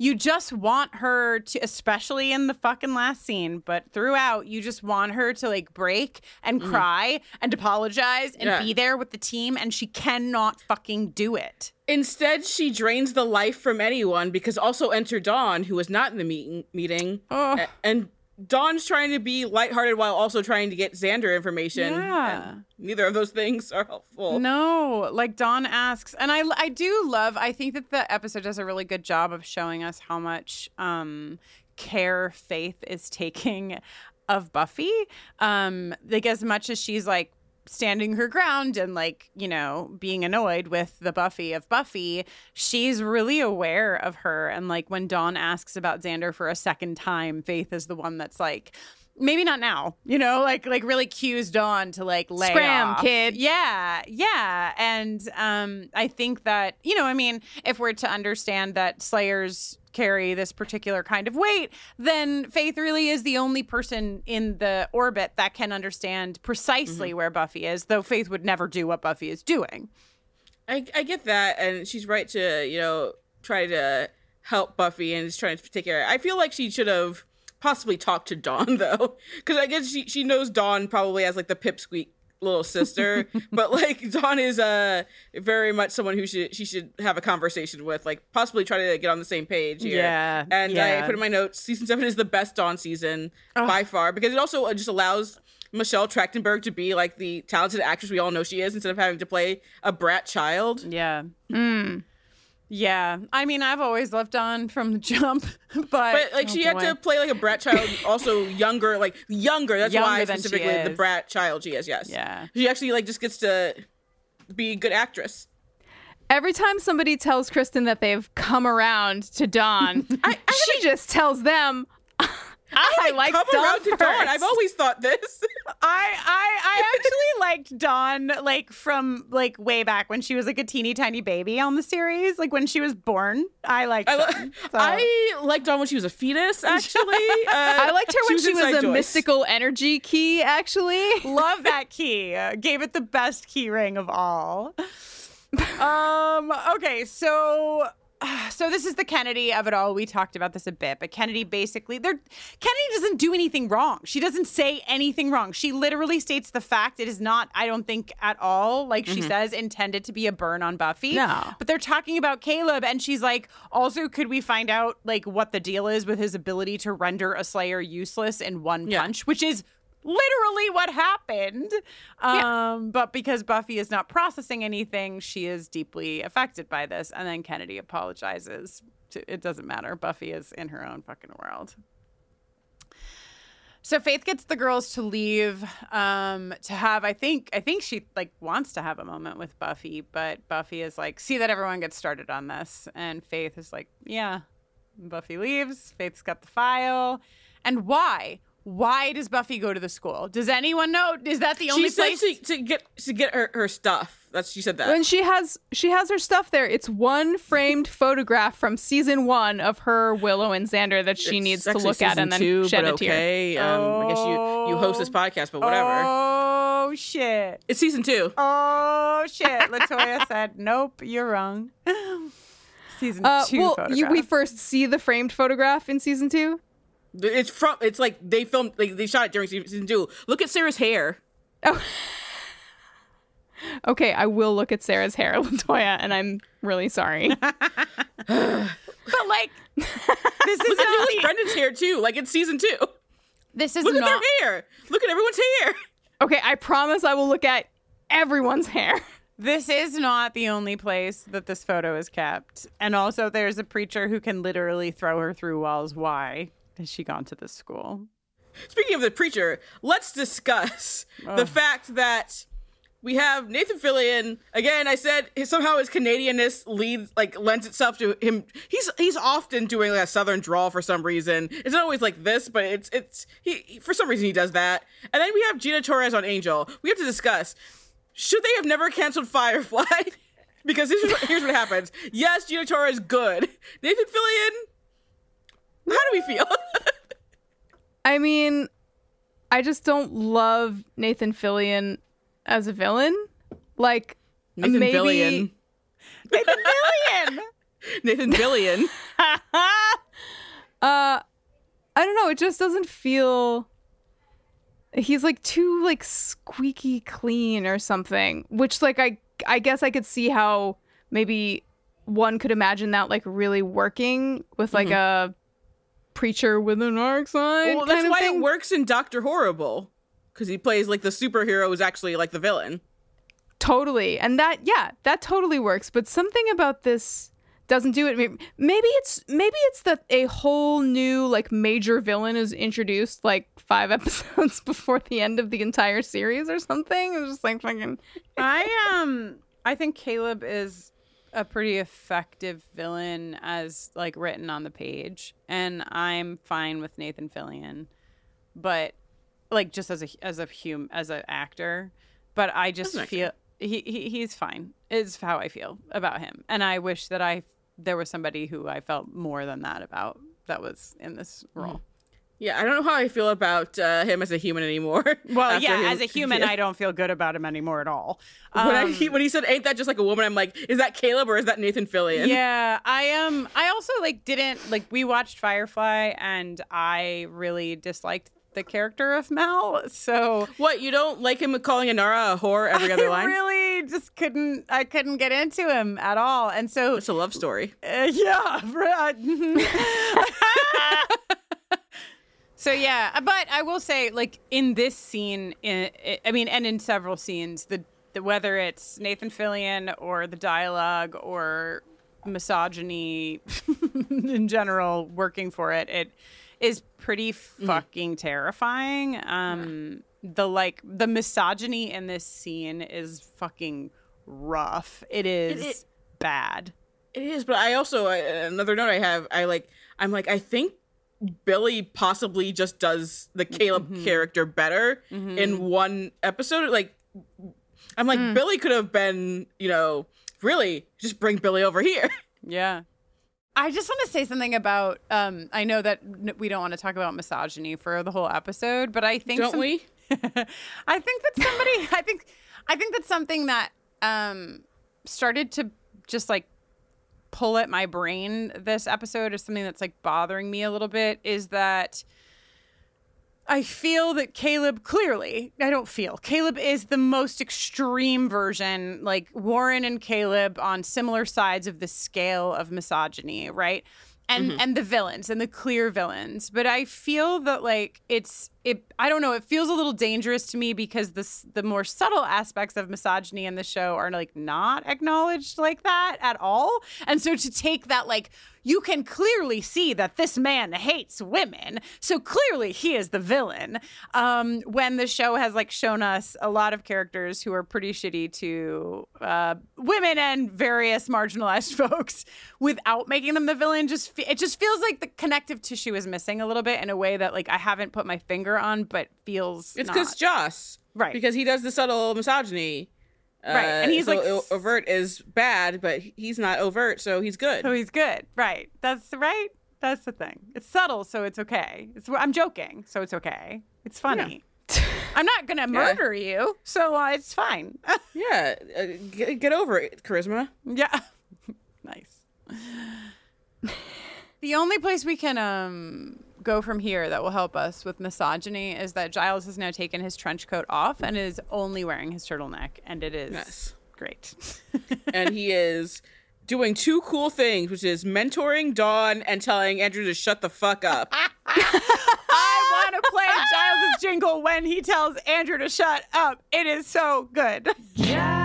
you just want her to especially in the fucking last scene, but throughout you just want her to like break and mm. cry and apologize and Yeah. be there with the team and she cannot fucking do it. Instead, she drains the life from anyone because also enter Dawn, who was not in the meeting, meeting Oh. and Dawn's trying to be lighthearted while also trying to get Xander information. Yeah. and neither of those things are helpful. No, like Dawn asks, and I I do love. I think that the episode does a really good job of showing us how much um care Faith is taking of Buffy. Um, like as much as she's like standing her ground and like you know being annoyed with the buffy of buffy she's really aware of her. And like when dawn asks about xander for a second time faith is the one that's like maybe not now you know like like really cues dawn to like lay Scram, off. kid. yeah yeah and um i think that you know i mean if we're to understand that slayers carry this particular kind of weight then faith really is the only person in the orbit that can understand precisely where buffy is though faith would never do what buffy is doing I, I get that, and she's right to you know try to help Buffy and is trying to take care. I feel like she should have possibly talk to Dawn though, because I guess she she knows Dawn probably as like the pipsqueak little sister, but like Dawn is uh very much someone who should she should have a conversation with, like possibly try to get on the same page here. Yeah, and yeah. I put in my notes, season seven is the best Dawn season by far because it also uh, just allows. Michelle Trachtenberg to be like the talented actress we all know she is instead of having to play a brat child. yeah Mm. Yeah i mean i've always loved dawn from the jump but But like oh she had to play like a brat child, also younger, like younger. That's why Younger she specifically the brat child she is. Yes. Yeah. She actually like just gets to be a good actress. Every time somebody tells Kristin that they've come around to Dawn, she just tells them, I, like Come Dawn around to. Dawn. I've always thought this. I I I actually liked Dawn like from like way back when she was like a teeny tiny baby on the series, like when she was born. I liked I, Dawn. So- I liked Dawn when she was a fetus. Actually, uh, I liked her when she was, inside a Joyce. mystical energy key, actually. love that key. Uh, gave it the best key ring of all. um. Okay. So. So this is the Kennedy of it all. We talked about this a bit, but Kennedy basically, Kennedy doesn't do anything wrong. She doesn't say anything wrong. She literally states the fact. It is not, I don't think, at all, like she mm-hmm. says, intended to be a burn on Buffy. No. But they're talking about Caleb, and she's like, also, could we find out like what the deal is with his ability to render a Slayer useless in one Yeah. punch, which is literally what happened. Um, But because Buffy is not processing anything, she is deeply affected by this. And then Kennedy apologizes. To, it doesn't matter. Buffy is in her own fucking world. So Faith gets the girls to leave um, to have. I think. I think she like wants to have a moment with Buffy, but Buffy is like, "See that everyone gets started on this," and Faith is like, "Yeah." Buffy leaves. Faith's got the file, and why? Why does Buffy go to the school? Does anyone know? Is that the only She said place? to, to get to get her, her stuff. That's she said that. When she has she has her stuff there, it's one framed photograph from season one of her Willow and Xander that she It's needs to look at and then two, shed but a tear. okay. Um, I guess you you host this podcast, but whatever. Oh shit! It's season two. Oh shit! Latoya said, "Nope, you're wrong." Season Uh, two well, you, we first see the framed photograph in season two. It's from. It's like they filmed. Like they shot it during season two. Look at Sarah's hair. Oh. Okay, I will look at Sarah's hair, Latoya, and I'm really sorry. but like, this is Look at not Brendon's hair too. Like it's season two. this is Look at not. their hair. Look at everyone's hair. okay, I promise I will look at everyone's hair. This is not the only place that this photo is kept. And also, there's a preacher who can literally throw her through walls. Why has she gone to this school? Speaking of the preacher, let's discuss the fact that we have Nathan Fillion again. I said somehow his Canadianness leads like lends itself to him. He's he's often doing like a southern drawl for some reason. It's not always like this, but it's it's he for some reason he does that. And then we have Gina Torres on Angel. We have to discuss should they have never canceled Firefly? because this is what, here's what happens. Yes, Gina Torres good. Nathan Fillion. How do we feel? I mean, I just don't love Nathan Fillion as a villain. Like Nathan maybe Fillion. Nathan Fillion! Nathan Fillion. uh I don't know, it just doesn't feel he's like too like squeaky clean or something, which like I I guess I could see how maybe one could imagine that like really working with like a preacher with an arc sign. Well, that's kind of why thing. it works in Doctor Horrible because he plays like the superhero is actually like the villain. Totally. And that yeah, that totally works, but something about this doesn't do it. Maybe maybe it's maybe it's that a whole new like major villain is introduced like 5 episodes before the end of the entire series or something. It's just like fucking I um I think Caleb is a pretty effective villain as like written on the page and I'm fine with Nathan Fillion but like just as a as a hum as an actor but I just feel he, he he's fine is how I feel about him and I wish that I there was somebody who I felt more than that about that was in this role. Yeah, I don't know how I feel about uh, him as a human anymore. Well, yeah, as a human, yeah. I don't feel good about him anymore at all. when, I, Um, he, when he said, "Ain't that just like a woman?" I'm like, "Is that Caleb or is that Nathan Fillion?" yeah i um i also like didn't like we watched firefly and i really disliked the character of Mal so What you don't like him calling Inara a whore every other line? i line? really just couldn't i couldn't get into him at all and so It's a love story. uh, yeah. so yeah uh, but i will say like in this scene in, i mean and in several scenes the, the whether it's nathan fillion or the dialogue or misogyny in general working for it it is pretty mm-hmm. fucking terrifying um the like the misogyny in this scene is fucking rough it is it- bad It is, but I also I, another note I have. I like. I'm like. I think Billy possibly just does the Caleb Mm-hmm. character better in one episode. Like, I'm like Mm. Billy could have been. You know, really just bring Billy over here. Yeah. I just want to say something about. Um, I know that we don't want to talk about misogyny for the whole episode, but I think Don't some- we? I think that somebody. I think. I think that's something that um, started to just like pull at my brain. This episode is something that's like bothering me a little bit. Is that I feel that Caleb clearly, I don't feel, Caleb is the most extreme version, like Warren and Caleb on similar sides of the scale of misogyny, right? And mm-hmm. and the villains and the clear villains. But I feel that like it's it I don't know, it feels a little dangerous to me because this the more subtle aspects of misogyny in the show are like not acknowledged like that at all. And so to take that like you can clearly see that this man hates women. So clearly he is the villain. Um, when the show has like shown us a lot of characters who are pretty shitty to uh, women and various marginalized folks without making them the villain, just fe- it just feels like the connective tissue is missing a little bit in a way that like I haven't put my finger on, but feels It's because Joss, Right. Because he does the subtle misogyny. Right, and Uh, he's, so like, overt is bad, but he's not overt, so he's good. So he's good, right? That's right. That's the thing. It's subtle, so it's okay. It's I'm joking, so it's okay. It's funny. I'm not gonna murder you, so uh, it's fine. yeah, uh, get, get over it, charisma. yeah, nice. the only place we can um go from here that will help us with misogyny is that Giles has now taken his trench coat off and is only wearing his turtleneck, and it is Yes. great. and he is doing two cool things, which is mentoring Dawn and telling Andrew to shut the fuck up. I want to play Giles' jingle when he tells Andrew to shut up. It is so good. Giles,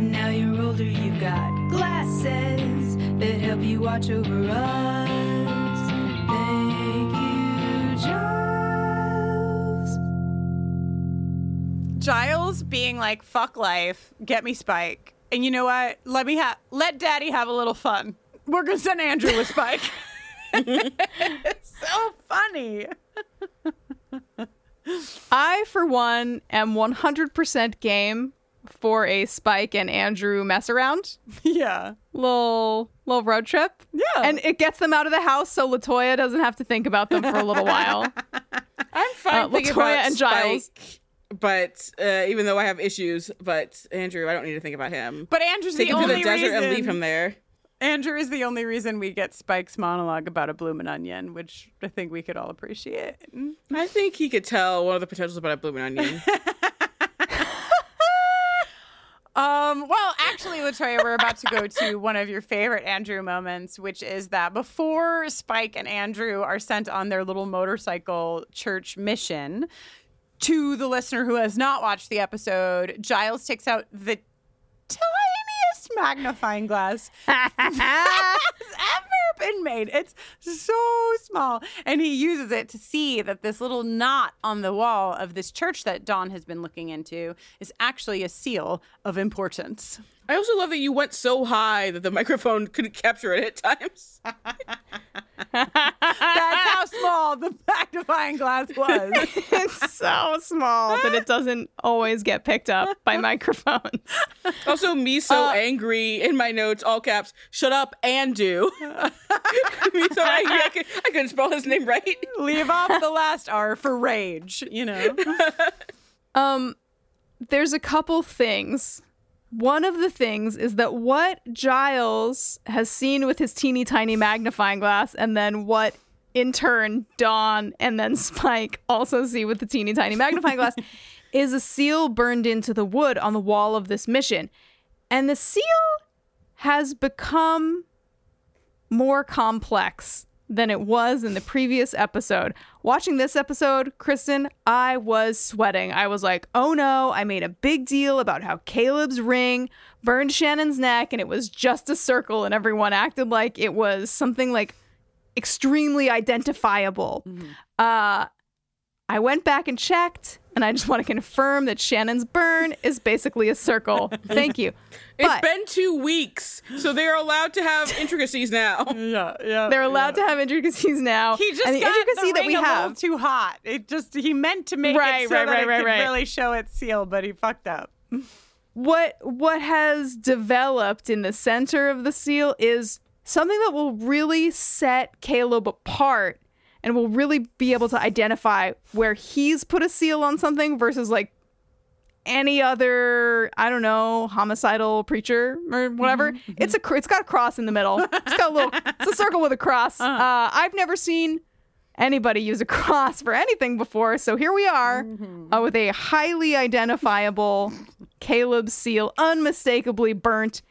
But now you're older, you've got glasses that help you watch over us. Thank you, Giles. Giles being like, fuck life, get me Spike. And you know what? Let me have let daddy have a little fun. We're gonna send Andrew with Spike. it's so funny. I, for one, am 100% game for a Spike and Andrew mess around. Yeah. Little little road trip. Yeah. And it gets them out of the house so Latoya doesn't have to think about them for a little while. I'm fine Uh, Latoya and Giles. Spike, but uh, even though I have issues, but Andrew, I don't need to think about him. But Andrew's Take the him to only the desert reason. and leave him there. Andrew is the only reason we get Spike's monologue about a bloomin' onion, which I think we could all appreciate. I think he could tell one of the potentials about a blooming onion. Um, well, actually, Latoya, we're about to go to one of your favorite Andrew moments, which is that before Spike and Andrew are sent on their little motorcycle church mission, to the listener who has not watched the episode, Giles takes out the tiniest magnifying glass. Has ever been made. It's so small. And he uses it to see that this little knot on the wall of this church that Dawn has been looking into is actually a seal of importance. I also love that you went so high that the microphone couldn't capture it at times. That's how small the magnifying glass was. it's so small that it doesn't always get picked up by microphones. Also, me so uh, angry in my notes, all caps. Shut up and do. so I, could, I couldn't spell his name right. Leave off the last R for rage, you know. Um, there's a couple things. One of the things is that what Giles has seen with his teeny tiny magnifying glass, and then what in turn Dawn and then Spike also see with the teeny tiny magnifying glass, is a seal burned into the wood on the wall of this mission. And the seal has become more complex than it was in the previous episode. Watching this episode, Kristin, I was sweating. I was like, oh no, I made a big deal about how Caleb's ring burned Shannon's neck and it was just a circle, and everyone acted like it was something like extremely identifiable. Uh, I went back and checked, and I just want to confirm that Shannon's burn is basically a circle. Thank you. It's But- been two weeks, so they're allowed to have intricacies now. yeah, yeah. They're allowed to have intricacies now. He just and the got intricacy the that ring we have. little too hot. It just he meant to make Right, it so right, that right, it right, could right. really show its seal, but he fucked up. what what has developed in the center of the seal is something that will really set Caleb apart and we'll really be able to identify where he's put a seal on something versus like any other I don't know homicidal preacher or whatever. It's a it's got a cross in the middle. It's got a little it's a circle with a cross. Uh, I've never seen anybody use a cross for anything before, so here we are uh, with a highly identifiable Caleb seal, unmistakably burnt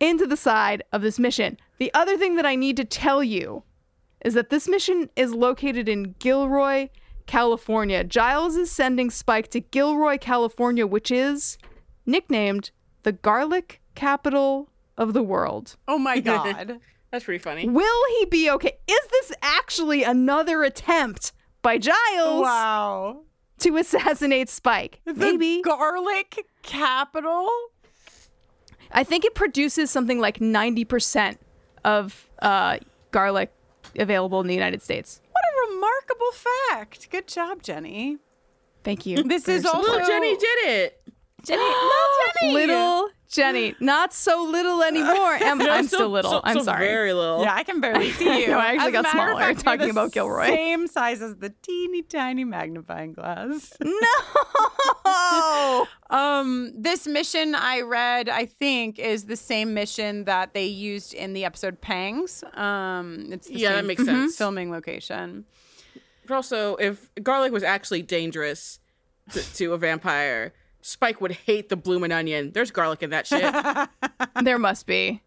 into the side of this mission. The other thing that I need to tell you is that this mission is located in Gilroy, California. Giles is sending Spike to Gilroy, California, which is nicknamed the garlic capital of the world. Oh my god. That's pretty funny. Will he be okay? Is this actually another attempt by Giles wow. to assassinate Spike? The Maybe. garlic capital. I think it produces something like 90% of uh, garlic available in the United States. What a remarkable fact. Good job, Jenny. Thank you. This is You're also Little Jenny did it. Jenny. no, Jenny. little Jenny, not so little anymore. Am, I'm still, little. So, I'm so sorry. Very little. Yeah, I can barely see you. No, I actually As got smaller fact, you're talking the about Gilroy. Same size as the teeny tiny magnifying glass. No. Um, this mission I read, I think, is the same mission that they used in the episode Pangs. Um, it's the Yeah, that same makes sense. Filming location. But also, if garlic was actually dangerous to, to a vampire, Spike would hate the bloomin' onion. There's garlic in that shit. there must be.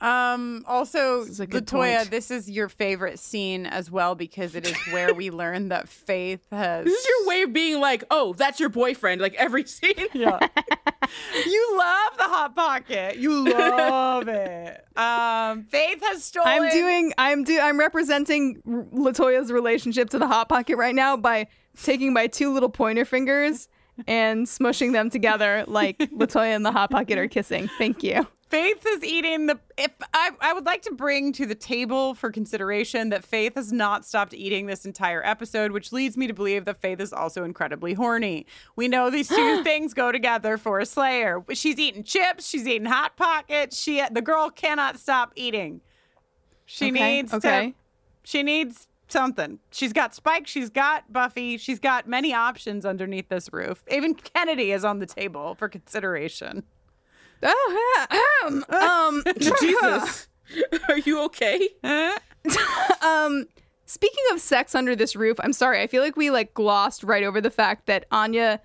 Um, also, is Latoya, point. this is your favorite scene as well because it is where we learn that Faith has. this is your way of being like, oh, that's your boyfriend, like every scene. Yeah. you love the hot pocket. You love it. Um, Faith has stolen. I'm doing. I'm do. I'm representing Latoya's relationship to the hot pocket right now by taking my two little pointer fingers and smushing them together like Latoya and the hot pocket are kissing. Thank you. Faith is eating the. If I, I would like to bring to the table for consideration that Faith has not stopped eating this entire episode, which leads me to believe that Faith is also incredibly horny. We know these two things go together for a Slayer. She's eating chips. She's eating hot pockets. She the girl cannot stop eating. She Okay, needs okay. to. She needs something. She's got Spike. She's got Buffy. She's got many options underneath this roof. Even Kennedy is on the table for consideration. Oh, um, um, Jesus. Are you okay? um, speaking of sex under this roof, I'm sorry. I feel like we like glossed right over the fact that Anya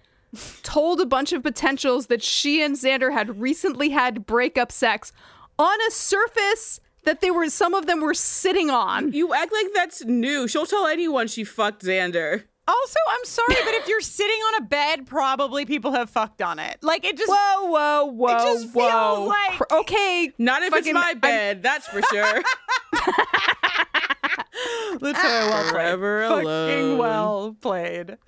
told a bunch of potentials that she and Xander had recently had breakup sex on a surface that they were some of them were sitting on. You act like that's new. She'll tell anyone she fucked Xander. Also, I'm sorry, but if you're sitting on a bed, probably people have fucked on it. Like it just Whoa, whoa, whoa, it just feels whoa. like- Cr- okay, Not if Fucking- it's my I'm- bed, that's for sure. Latoya, well played. Forever Fucking alone. well played.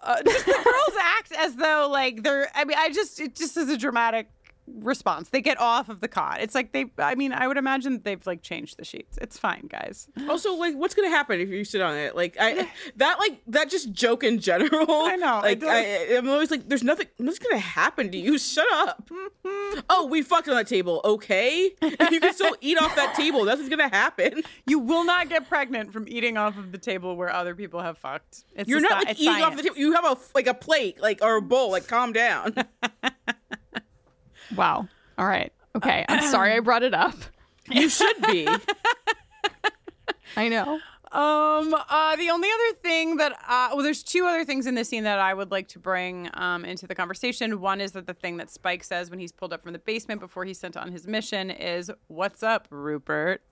Uh, just the girls act as though like they're. I mean, I just it just is a dramatic response. They get off of the cot. It's like they. I mean, I would imagine they've like changed the sheets. It's fine, guys. also, like, what's gonna happen if you sit on it? Like, I that like that just joke in general. I know, Like. I, I'm always like, there's nothing, nothing's gonna happen to you. Shut up. Mm-hmm. oh, we fucked on that table. Okay, you can still eat off that table. Nothing's gonna happen. You will not get pregnant from eating off of the table where other people have fucked. It's You're not like eating off the table. You have a like a plate, like or a bowl. Like, calm down. Wow. All right. Okay. I'm sorry I brought it up. you should be. I know. Um, uh, the only other thing that, uh, well, there's two other things in this scene that I would like to bring um, into the conversation. One is that the thing that Spike says when he's pulled up from the basement before he's sent on his mission is, What's up, Rupert?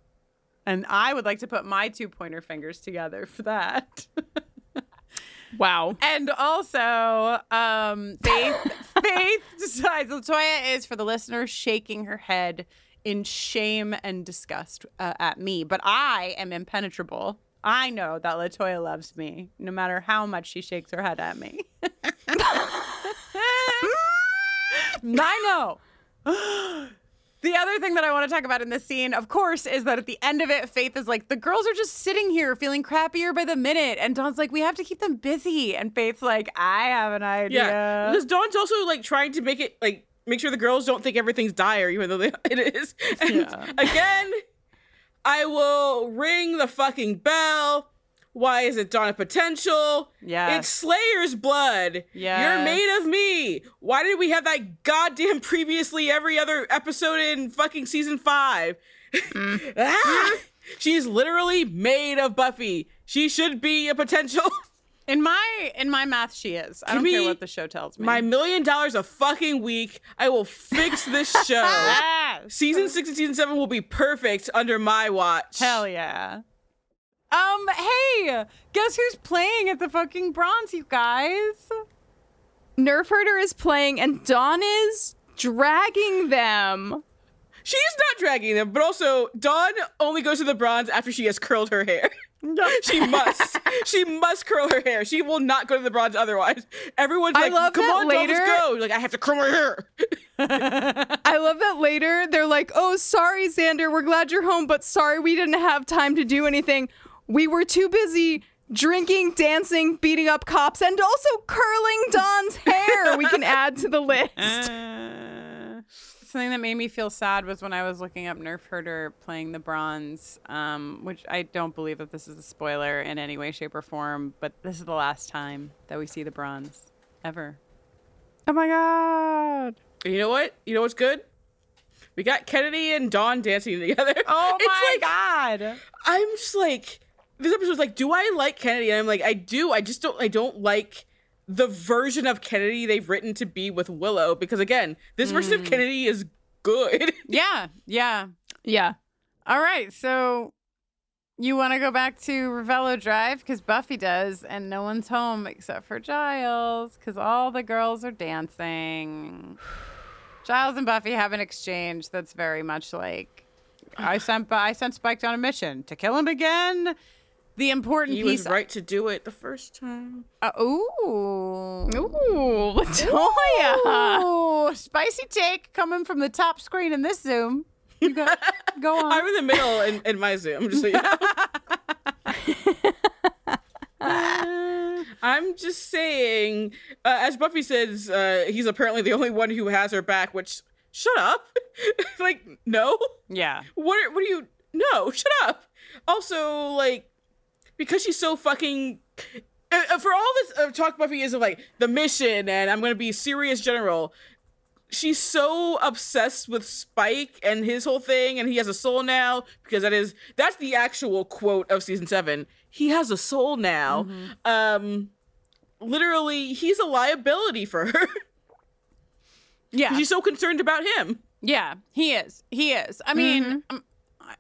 And I would like to put my two pointer fingers together for that. Wow. And also, um, Faith, Faith decides Latoya is for the listener shaking her head in shame and disgust uh, at me, but I am impenetrable. I know that Latoya loves me, no matter how much she shakes her head at me. I know. The other thing that I want to talk about in this scene, of course, is that at the end of it, Faith is like, the girls are just sitting here feeling crappier by the minute. And Dawn's like, we have to keep them busy. And Faith's like, I have an idea. Yeah, because Dawn's also like trying to make it like make sure the girls don't think everything's dire, even though they, it is. And Yeah. again, I will ring the fucking bell. Why is it Dawn of Potential? Yeah. It's Slayer's blood. Yeah. You're made of me. Why did we have that goddamn previously every other episode in fucking season five? ah! She's literally made of Buffy. She should be a potential. In my in my math, she is. I Give don't care what the show tells me. My million dollars a fucking week. I will fix this show. Season six and season seven will be perfect under my watch. Hell yeah. Um, hey, guess who's playing at the fucking bronze, you guys? Nerf Herder is playing and Dawn is dragging them. She's not dragging them, but also Dawn only goes to the bronze after she has curled her hair. she must. she must curl her hair. She will not go to the bronze otherwise. Everyone's I like, love "Come that on, Dawn, let's go!" Like, I have to curl my hair. I love that later they're like, "Oh, sorry, Xander. We're glad you're home, but sorry we didn't have time to do anything. We were too busy drinking, dancing, beating up cops, and also curling Dawn's hair." we can add to the list. Uh, something that made me feel sad was when I was looking up Nerf Herder playing the bronze, um, which I don't believe that this is a spoiler in any way, shape, or form, but this is the last time that we see the bronze ever. Oh my god. You know what? You know what's good? We got Kennedy and Dawn dancing together. Oh It's my like- god! I'm just like this episode's like, do I like Kennedy? And I'm like, I do. I just don't. I don't like the version of Kennedy they've written to be with Willow because again, this version of hmm. Kennedy is good. Yeah, yeah. Yeah. All right, so you want to go back to Revello Drive because Buffy does, and no one's home except for Giles because all the girls are dancing. Giles and Buffy have an exchange that's very much like I sent I sent Spike on a mission to kill him again. The important he piece. was right to do it the first time. Uh, ooh. Ooh, Latoya. Ooh, spicy take coming from the top screen in this Zoom. You go, go on. I'm in the middle in, in my Zoom. Just so you know. I'm just saying, uh, as Buffy says, uh, he's apparently the only one who has her back. Which, shut up. like, no. yeah. What? Are, what are you? No, shut up. Also, like, because she's so fucking. Uh, uh, for all this uh, talk, Buffy is of like the mission, and I'm gonna be serious general. She's so obsessed with Spike and his whole thing, and he has a soul now because that is that's the actual quote of season seven. He has a soul now. Um, literally he's a liability for her. Yeah. She's so concerned about him. Yeah, he is. He is. I mean, um,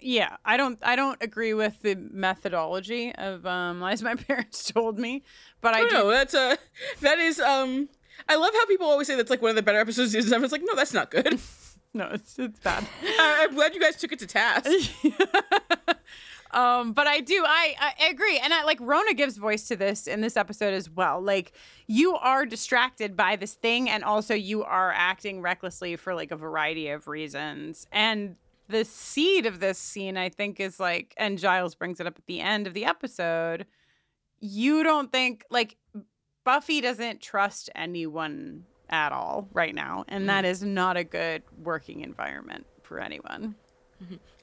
yeah, I don't I don't agree with the methodology of um as my parents told me, but I I do know that's a that is um. I love how people always say that's like one of the better episodes of season. It's like no, that's not good. No, it's it's bad. I, I'm glad you guys took it to task. Um, but I do, I, I agree, and I like Rona gives voice to this in this episode as well. Like you are distracted by this thing, and also you are acting recklessly for like a variety of reasons. And the seed of this scene, I think, is like, and Giles brings it up at the end of the episode. You don't think like Buffy doesn't trust anyone at all right now, and that is not a good working environment for anyone.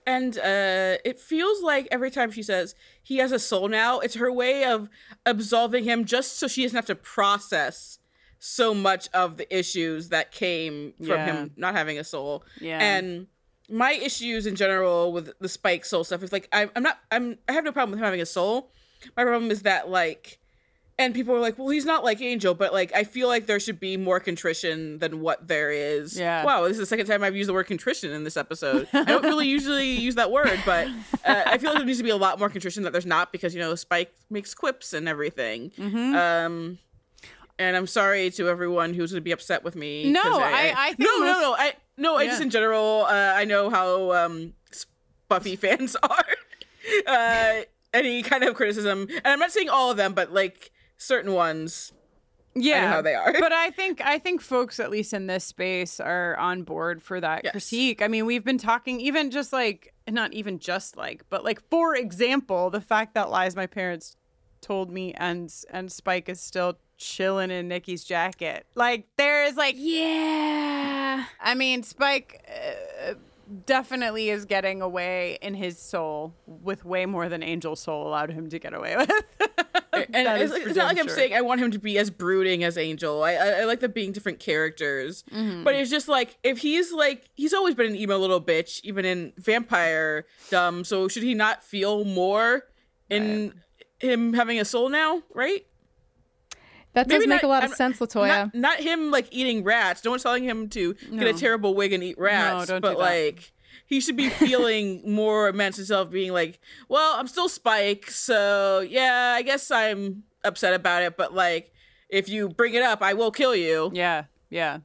And uh, it feels like every time she says he has a soul now, it's her way of absolving him just so she doesn't have to process so much of the issues that came from Yeah. him not having a soul. Yeah. And my issues in general with the Spike soul stuff is like I'm, I'm not I'm I have no problem with him having a soul. My problem is that like and people are like, well, he's not like Angel, but like I feel like there should be more contrition than what there is. Yeah. Wow, this is the second time I've used the word contrition in this episode. I don't really usually use that word, but uh, I feel like there needs to be a lot more contrition that there's not because you know Spike makes quips and everything. Mm-hmm. Um, and I'm sorry to everyone who's going to be upset with me. No, 'cause I- I think no, no, most- no, I no, I just in general, uh, I know how um, Buffy fans are. uh, any kind of criticism, and I'm not saying all of them, but like certain ones. yeah how they are. but i think i think folks at least in this space are on board for that Yes. critique i mean we've been talking even just like not even just like but like for example the fact that lies my parents told me and and spike is still chilling in nikki's jacket like there is like Yeah. i mean spike uh, definitely is getting away in his soul with way more than angel soul allowed him to get away with And it's, it's not like damn I'm saying I want him to be as brooding as Angel. I I, I like them being different characters, Mm-hmm. but it's just like if he's like he's always been an emo little bitch, even in Vampire Dumb. So should he not feel more in him having a soul now? Right? That does Maybe make not- a lot of I'm- sense, Latoya. Not, not him like eating rats. No one's telling him to get a terrible wig and eat rats. don't do but like he should be feeling more immense himself, being like, "Well, I'm still Spike, so yeah, I guess I'm upset about it. But like, if you bring it up, I will kill you." Yeah, yeah.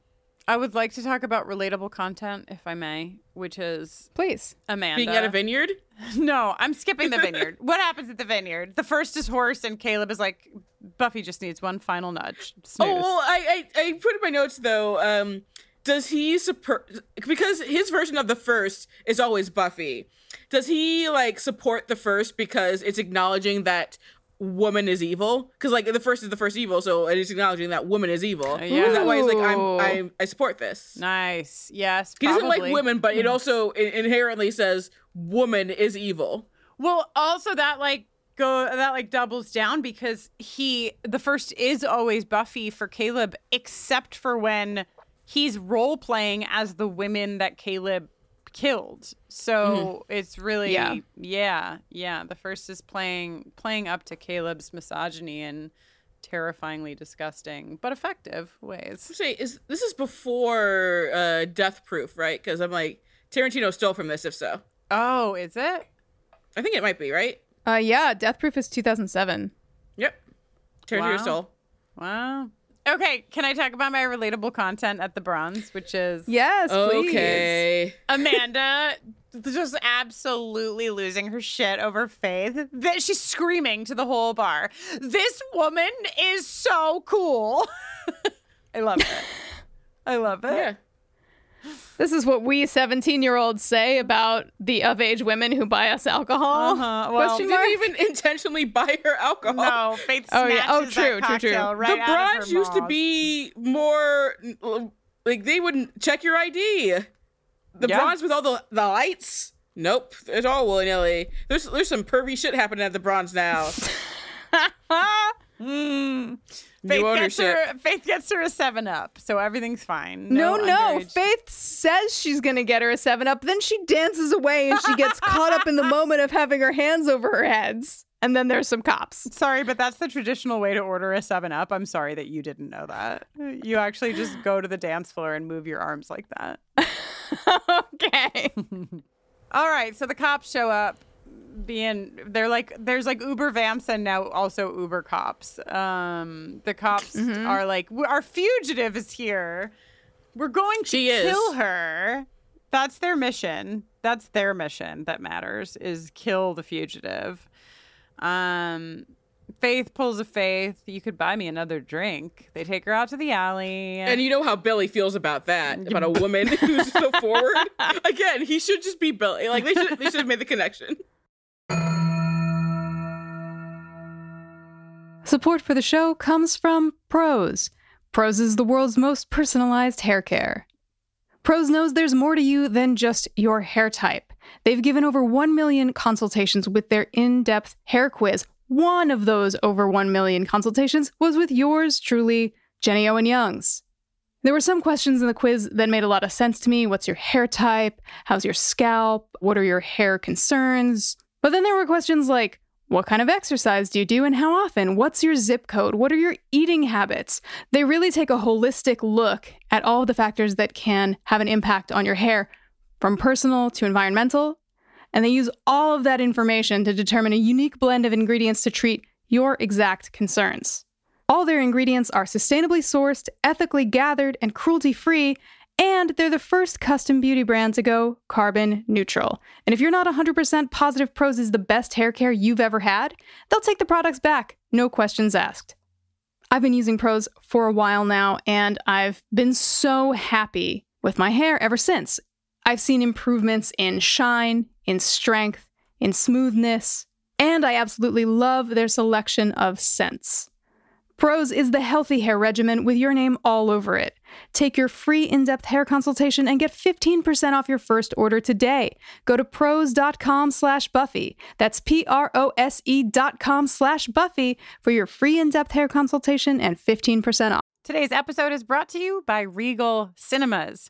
I would like to talk about relatable content, if I may, which is Please. Amanda. Being at a vineyard. no, I'm skipping the vineyard. what happens at the vineyard? The first is hoarse, and Caleb is like, Buffy just needs one final nudge. Snooze. Oh well, I, I I put in my notes though. Um, does he support because his version of the first is always Buffy? Does he like support the first because it's acknowledging that woman is evil? Because like the first is the first evil, so it is acknowledging that woman is evil. yeah. Is that why he's like I'm Ooh. I support this? nice. Yes. He doesn't like. Women, but it also inherently says woman is evil. Well, also that like go that like doubles down because he the first is always Buffy for Caleb, except for when he's role playing as the women that Caleb killed. So it's really Yeah. yeah, yeah, The first is playing playing up to Caleb's misogyny in terrifyingly disgusting but effective ways. Say is this is before uh, Death Proof, right? Because I'm like Tarantino stole from this. If so, Oh, is it? I think it might be right. Uh, yeah, Death Proof is 2007. Yep. Tarantino Wow. stole. Wow. Okay, can I talk about my relatable content at the bronze, which is Yes, please. Okay. Amanda just absolutely losing her shit over Faith. That she's screaming to the whole bar. This woman is so cool. I love it. I love it. Yeah. This is what we 17 year olds say about the of age women who buy us alcohol. Uh-huh. Well, She Question mark? didn't even intentionally buy her alcohol. No, Faith Oh, yeah. Oh, snatches true, that true, true. right the out of her bronze used to be more like they wouldn't check your ID. The Yeah. bronze with all the the lights. Nope, it's all willy nilly. There's there's some pervy shit happening at the bronze now. Mm. New Faith gets, ownership. her, Faith gets her a 7 Up, so everything's fine. No, no. underage- Faith says she's going to get her a 7 Up, then she dances away and she gets caught up in the moment of having her hands over her heads. and then there's some cops. Sorry, but that's the traditional way to order a 7 Up. I'm sorry that you didn't know that. You actually just go to the dance floor and move your arms like that. okay. All right, so the cops show up being they're like there's like Uber vamps and now also Uber cops. Um the cops are like our fugitive is here. We're going to She is. kill her. That's their mission. That's their mission that matters is kill the fugitive. Um Faith pulls a Faith. You could buy me another drink. They take her out to the alley. And you know how Billy feels about that, about a woman who's so forward. Again, he should just be Billy. Like they should they should have made the connection. Support for the show comes from Prose. Prose is the world's most personalized hair care. Prose knows there's more to you than just your hair type. They've given over 1 million consultations with their in depth hair quiz. One of those over 1 million consultations was with yours truly, Jenny Owen Youngs. There were some questions in the quiz that made a lot of sense to me. What's your hair type? How's your scalp? What are your hair concerns? But then there were questions like, what kind of exercise do you do and how often? What's your zip code? What are your eating habits? They really take a holistic look at all of the factors that can have an impact on your hair, from personal to environmental. And they use all of that information to determine a unique blend of ingredients to treat your exact concerns. All their ingredients are sustainably sourced, ethically gathered, and cruelty free, and they're the first custom beauty brand to go carbon neutral. And if you're not 100% positive Prose is the best hair care you've ever had, they'll take the products back, no questions asked. I've been using Prose for a while now, and I've been so happy with my hair ever since. I've seen improvements in shine, in strength, in smoothness, and I absolutely love their selection of scents. Prose is the healthy hair regimen with your name all over it. Take your free in-depth hair consultation and get 15% off your first order today. Go to prose.com slash Buffy. That's P R O S E dot com slash Buffy for your free in-depth hair consultation and 15% off. Today's episode is brought to you by Regal Cinemas.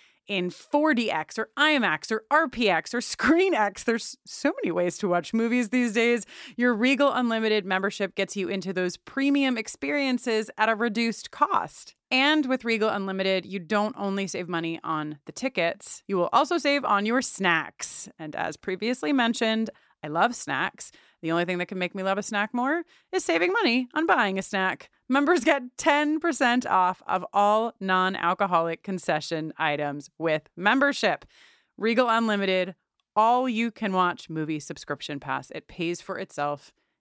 in 4DX or IMAX or RPX or ScreenX. There's so many ways to watch movies these days. Your Regal Unlimited membership gets you into those premium experiences at a reduced cost. And with Regal Unlimited, you don't only save money on the tickets, you will also save on your snacks. And as previously mentioned, I love snacks. The only thing that can make me love a snack more is saving money on buying a snack. Members get 10% off of all non alcoholic concession items with membership. Regal Unlimited, all you can watch movie subscription pass. It pays for itself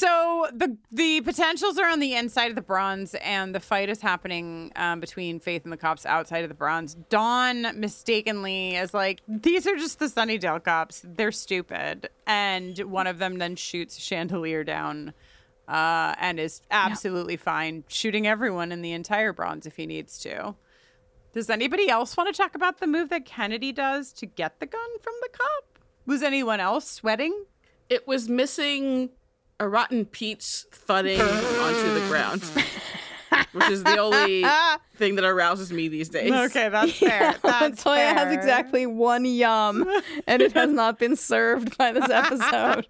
So the the potentials are on the inside of the bronze, and the fight is happening um, between Faith and the cops outside of the bronze. Dawn mistakenly is like, "These are just the Sunnydale cops. They're stupid," and one of them then shoots chandelier down, uh, and is absolutely fine shooting everyone in the entire bronze if he needs to. Does anybody else want to talk about the move that Kennedy does to get the gun from the cop? Was anyone else sweating? It was missing a rotten peach thudding onto the ground, which is the only thing that arouses me these days. Okay, that's fair. Yeah, That's Latoya has exactly one yum, and it has not been served by this episode.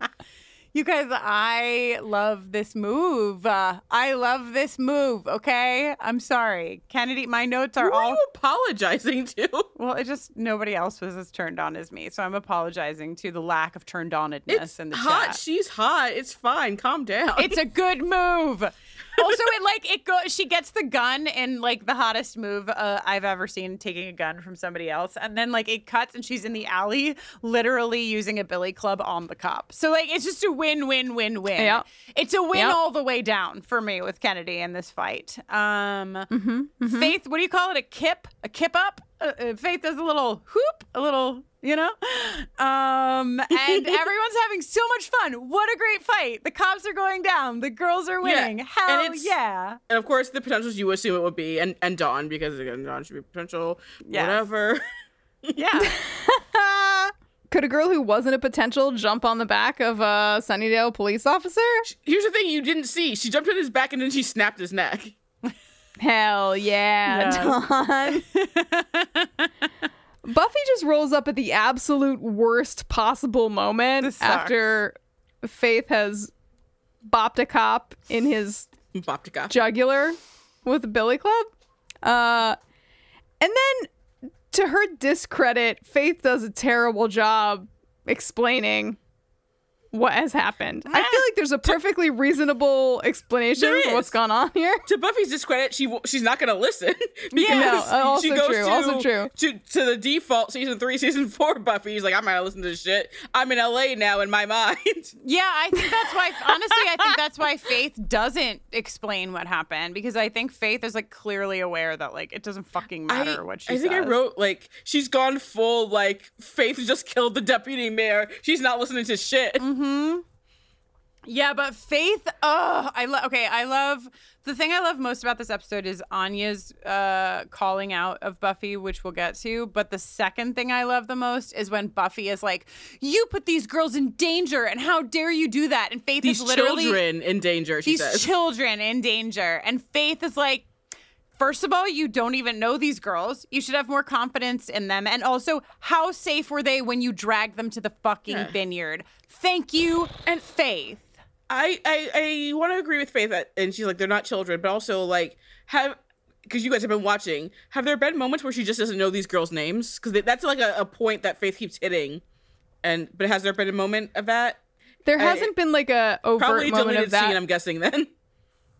You guys, I love this move. Uh, I love this move. Okay, I'm sorry, Kennedy. My notes are all. Who are all you apologizing to? well. It just nobody else was as turned on as me, so I'm apologizing to the lack of turned onedness It's in the hot. chat. She's hot. It's fine. Calm down. It's a good move. Also, it like it goes. She gets the gun in like the hottest move uh, I've ever seen, taking a gun from somebody else, and then like it cuts, and she's in the alley, literally using a billy club on the cop. So like it's just a win, win, win, win. Yep. It's a win all the way down for me with Kennedy in this fight. Um, Mm-hmm, Faith, what do you call it? A kip? A kip up? Uh, uh, Faith does a little hoop, a little, you know? Um, and everyone's having so much fun. What a great fight. The cops are going down. The girls are winning. Yeah, Hell and yeah. and of course, the potentials you assume it would be, and and Dawn because again, Dawn should be potential. Yes. Whatever. Yeah. Could a girl who wasn't a potential jump on the back of a Sunnydale police officer? Here's the thing you didn't see. She jumped on his back and then she snapped his neck. Hell yeah, Dawn. Buffy just rolls up at the absolute worst possible moment after Faith has bopped a cop in his Boptica. jugular with a billy club. Uh, and then, to her discredit, Faith does a terrible job explaining what has happened. I feel like there's a perfectly reasonable explanation for what's gone on here. To Buffy's discredit, she w- she's not gonna listen because No, uh, also she goes true, to, also true. to to the default season three, season four. Buffy, he's like, I'm not gonna listen to this shit. I'm in LA now in my mind. Yeah, I think that's why, honestly, I think that's why Faith doesn't explain what happened because I think Faith is like clearly aware that like it doesn't fucking matter I, what she I think I wrote like she's gone full like Faith just killed the deputy mayor. She's not listening to shit. Mm-hmm. Yeah, but Faith, oh, I love. Okay, I love the thing I love most about this episode is Anya's uh, calling out of Buffy, which we'll get to. But the second thing I love the most is when Buffy is like, "You put these girls in danger, and how dare you do that?" And Faith These is literally children in danger. She these says. children in danger, and Faith is like. First of all, you don't even know these girls. You should have more confidence in them. And also, how safe were they when you dragged them to the fucking Yeah. vineyard? Thank you and Faith. I I, I want to agree with Faith that, and she's like they're not children, but also like have because you guys have been watching. Have there been moments where she just doesn't know these girls' names? Because that's like a, a point that Faith keeps hitting. And but has there been a moment of that? There I- hasn't been like a overt Probably moment deleted of that. scene. I'm guessing then.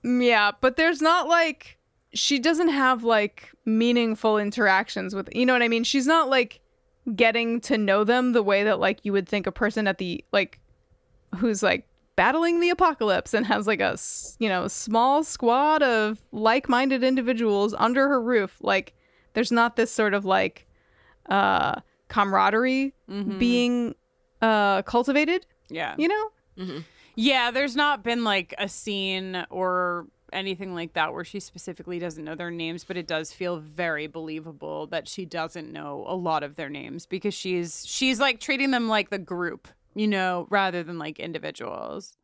Yeah, but there's not like she doesn't have like meaningful interactions with you know what I mean? She's not like getting to know them the way that like you would think a person at the like who's like battling the apocalypse and has like a you know small squad of like-minded individuals under her roof like there's not this sort of like uh camaraderie being uh cultivated Yeah. you know Yeah, there's not been like a scene or anything like that where she specifically doesn't know their names, but it does feel very believable that she doesn't know a lot of their names because she's she's like treating them like the group, you know, rather than like individuals.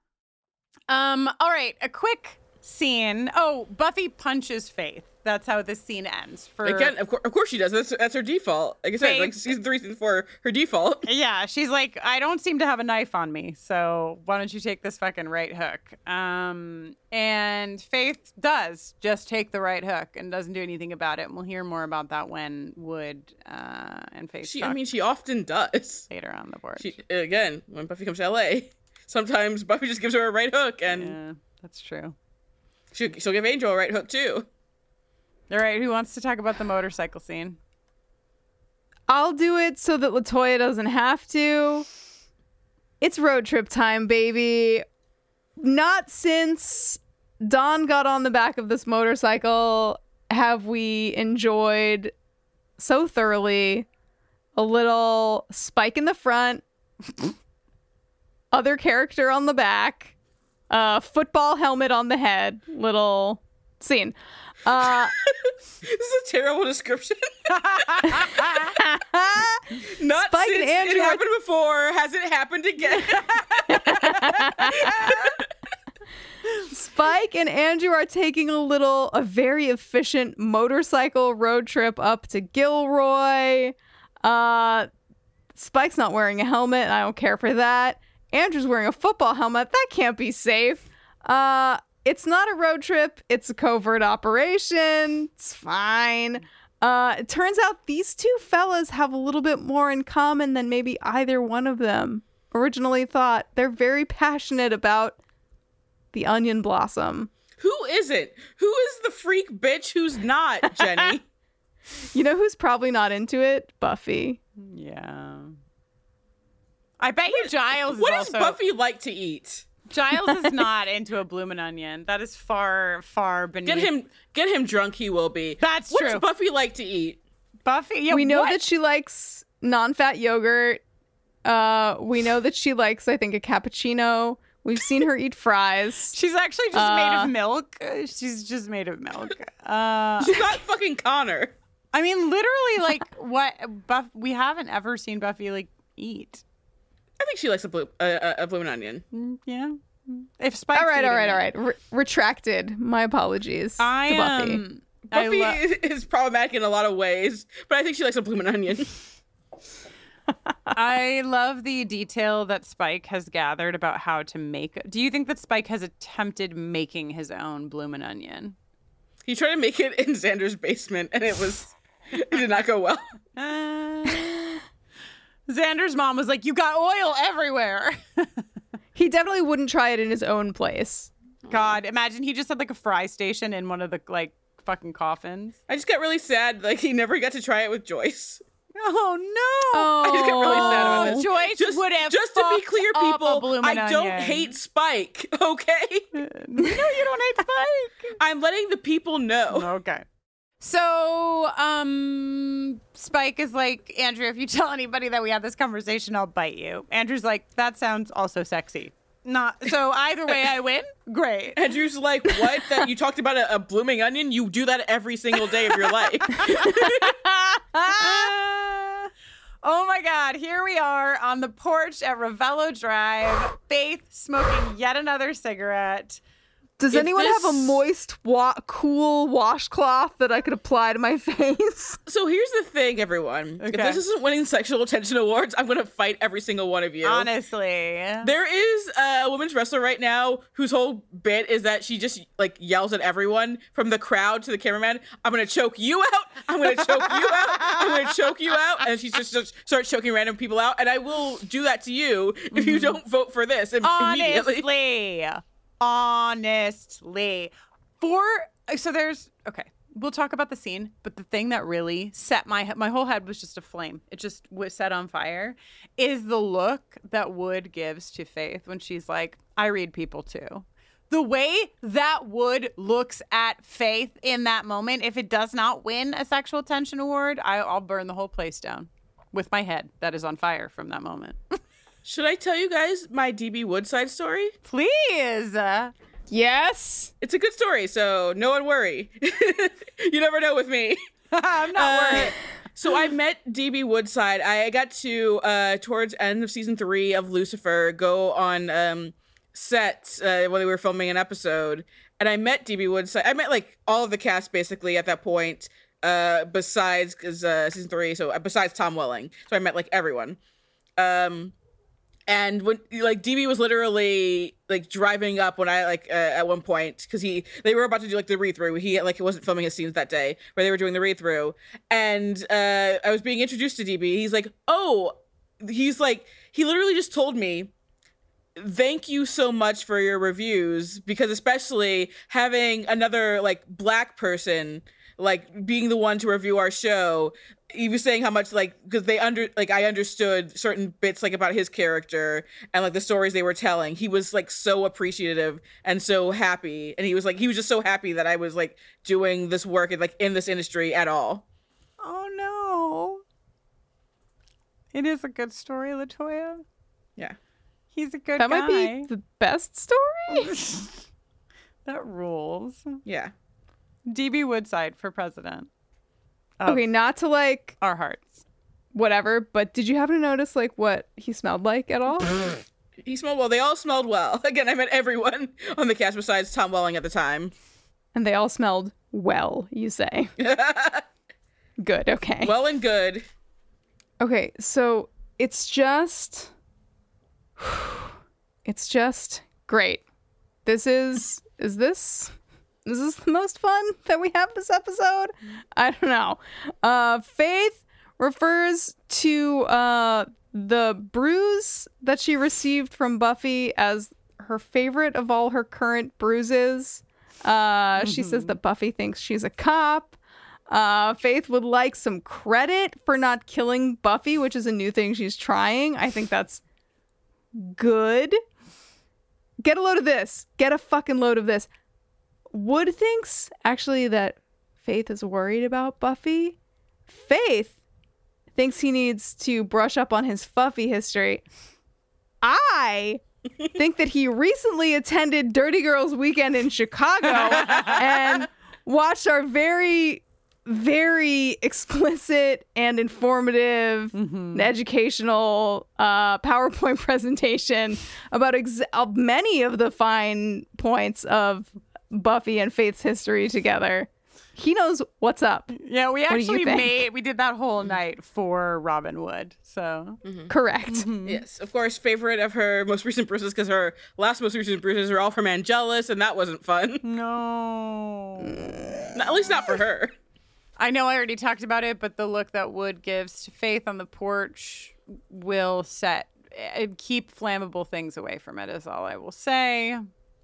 Um, all right, a quick scene. Oh, Buffy punches Faith. That's how this scene ends. For Again, of course, of course she does. That's that's her default. Like I said, like season three, season four, her default. Yeah, she's like, I don't seem to have a knife on me, so why don't you take this fucking right hook? Um, and Faith does just take the right hook and doesn't do anything about it. And we'll hear more about that when Wood uh, and Faith. She, I mean, she often does. later on the board. She again, when Buffy comes to LA, sometimes Buffy just gives her a right hook, and yeah, that's true. She'll, she'll give Angel a right hook too. All right, who wants to talk about the motorcycle scene? I'll do it so that Latoya doesn't have to. It's road trip time, baby. Not since Dawn got on the back of this motorcycle have we enjoyed so thoroughly a little spike in the front, other character on the back, uh, football helmet on the head, little scene. Uh, this is a terrible description. Not Spike since and Andrew it happened before. Has it happened again? Spike and Andrew are taking a little, a very efficient motorcycle road trip up to Gilroy. Uh, Spike's not wearing a helmet. I don't care for that. Andrew's wearing a football helmet. That can't be safe. Uh, it's not a road trip. It's a covert operation. It's fine. Uh, it turns out these two fellas have a little bit more in common than maybe either one of them originally thought. They're very passionate about the onion blossom. Who is it? Who is the freak bitch who's not, Jenny? You know who's probably not into it? Buffy. Yeah. I bet you Giles what is does also Buffy like to eat? Giles is not into a bloomin' onion. That is far, far beneath. Get him get him drunk he will be. That's what true. does Buffy like to eat? Buffy. Yeah, we know what? that she likes non-fat yogurt. Uh, we know that she likes, I think, a cappuccino. We've seen her eat fries. She's actually just made Uh, of milk. Uh, She's just made of milk. Uh, She's not fucking Connor. I mean, literally, like what? Buff. We haven't ever seen Buffy like eat. I think she likes a blue uh, a bloomin' onion. Mm, Yeah. If Spike's all right, all eating right, all it. right. Re- retracted. My apologies I to Buffy. um, I Buffy lo- is problematic in a lot of ways, but I think she likes a bloomin' onion. I love the detail that Spike has gathered about how to make. Do you think that Spike has attempted making his own bloomin' onion? he tried to make it in Xander's basement, and it was it did not go well. Uh, Xander's mom was like, "You got oil everywhere." He definitely wouldn't try it in his own place. God, imagine he just had like a fry station in one of the like fucking coffins. I just got really sad. Like he never got to try it with Joyce. Oh no! Oh, I just got really sad about oh, this. Joyce just, would have just to be clear, people, bloomin' I don't onion. hate Spike. Okay, no, you don't hate Spike. I'm letting the people know. Okay. So, um, Spike is like, Andrew, if you tell anybody that we had this conversation, I'll bite you. Andrew's like, that sounds also sexy. Not so. Either way, I win. Great. Andrew's like, what? That you talked about a, a blooming onion? You do that every single day of your life. oh my God! Here we are on the porch at Revello Drive. Faith smoking yet another cigarette. Does If anyone have a moist, wa- cool washcloth that I could apply to my face? so here's the thing, everyone. If this isn't winning sexual attention awards, I'm gonna fight every single one of you. Honestly, There is a women's wrestler right now whose whole bit is that she just like yells at everyone from the crowd to the cameraman. I'm gonna choke you out. I'm gonna choke you out. I'm gonna choke you out. And she just, just starts choking random people out. And I will do that to you if you mm-hmm. don't vote for this immediately. honestly, honestly, for so there's okay. We'll talk about the scene, but the thing that really set my my whole head was just a flame. It just was set on fire. Is the look that Wood gives to Faith when she's like, "I read people too." The way that Wood looks at Faith in that moment, if it does not win a sexual tension award, I, I'll burn the whole place down with my head that is on fire from that moment. Should I tell you guys my DB Woodside story? Please. Yes. It's a good story, so no one worry. you never know with me. I'm not Uh, worried. so I met DB Woodside. I got to uh towards end of season three of Lucifer go on um set uh, when they were filming an episode, and I met DB Woodside. I met like all of the cast basically at that point. Uh, besides because uh, season three, so uh, besides Tom Welling, so I met like everyone. Um, and when like DB was literally like driving up when I like uh, at one point because he they were about to do like the read through. He like wasn't filming his scenes that day where they were doing the read through, and uh, I was being introduced to DB. He's like, oh, he's like he literally just told me thank you so much for your reviews because especially having another like black person like being the one to review our show he was saying how much like because they under like i understood certain bits like about his character and like the stories they were telling he was like so appreciative and so happy and he was like he was just so happy that i was like doing this work and like in this industry at all Oh no. It is a good story, Latoya. yeah He's a good that guy. might be the best story. that rules. yeah DB Woodside for president. okay, not to like Our hearts. whatever, but did you happen to notice like what he smelled like at all? he smelled well they all smelled well again i met everyone on the cast besides tom welling at the time and they all smelled well, you say. Good, okay. well and good Okay, so it's just it's just great. This is is this is this the most fun that we have this episode? I don't know. Uh Faith refers to uh the bruise that she received from Buffy as her favorite of all her current bruises. Uh she says that Buffy thinks she's a cop. Uh, Faith would like some credit for not killing Buffy, which is a new thing she's trying. I think that's good. Get a load of this. Get a fucking load of this. Wood thinks actually that Faith is worried about Buffy. Faith thinks he needs to brush up on his Fuffy history. I think that he recently attended Dirty Girls Weekend in Chicago and watched our very very explicit and informative and educational uh, PowerPoint presentation about ex- uh, many of the fine points of Buffy and Faith's history together. He knows what's up. Yeah, we What do you actually made we did that whole night for Robin Wood. So Correct. Yes, of course, favorite of her most recent bruises because her last most recent bruises are all from Angelus, and that wasn't fun. No. At least not for her. I know I already talked about it, but the look that Wood gives to Faith on the porch will set eh, keep flammable things away from it is all I will say.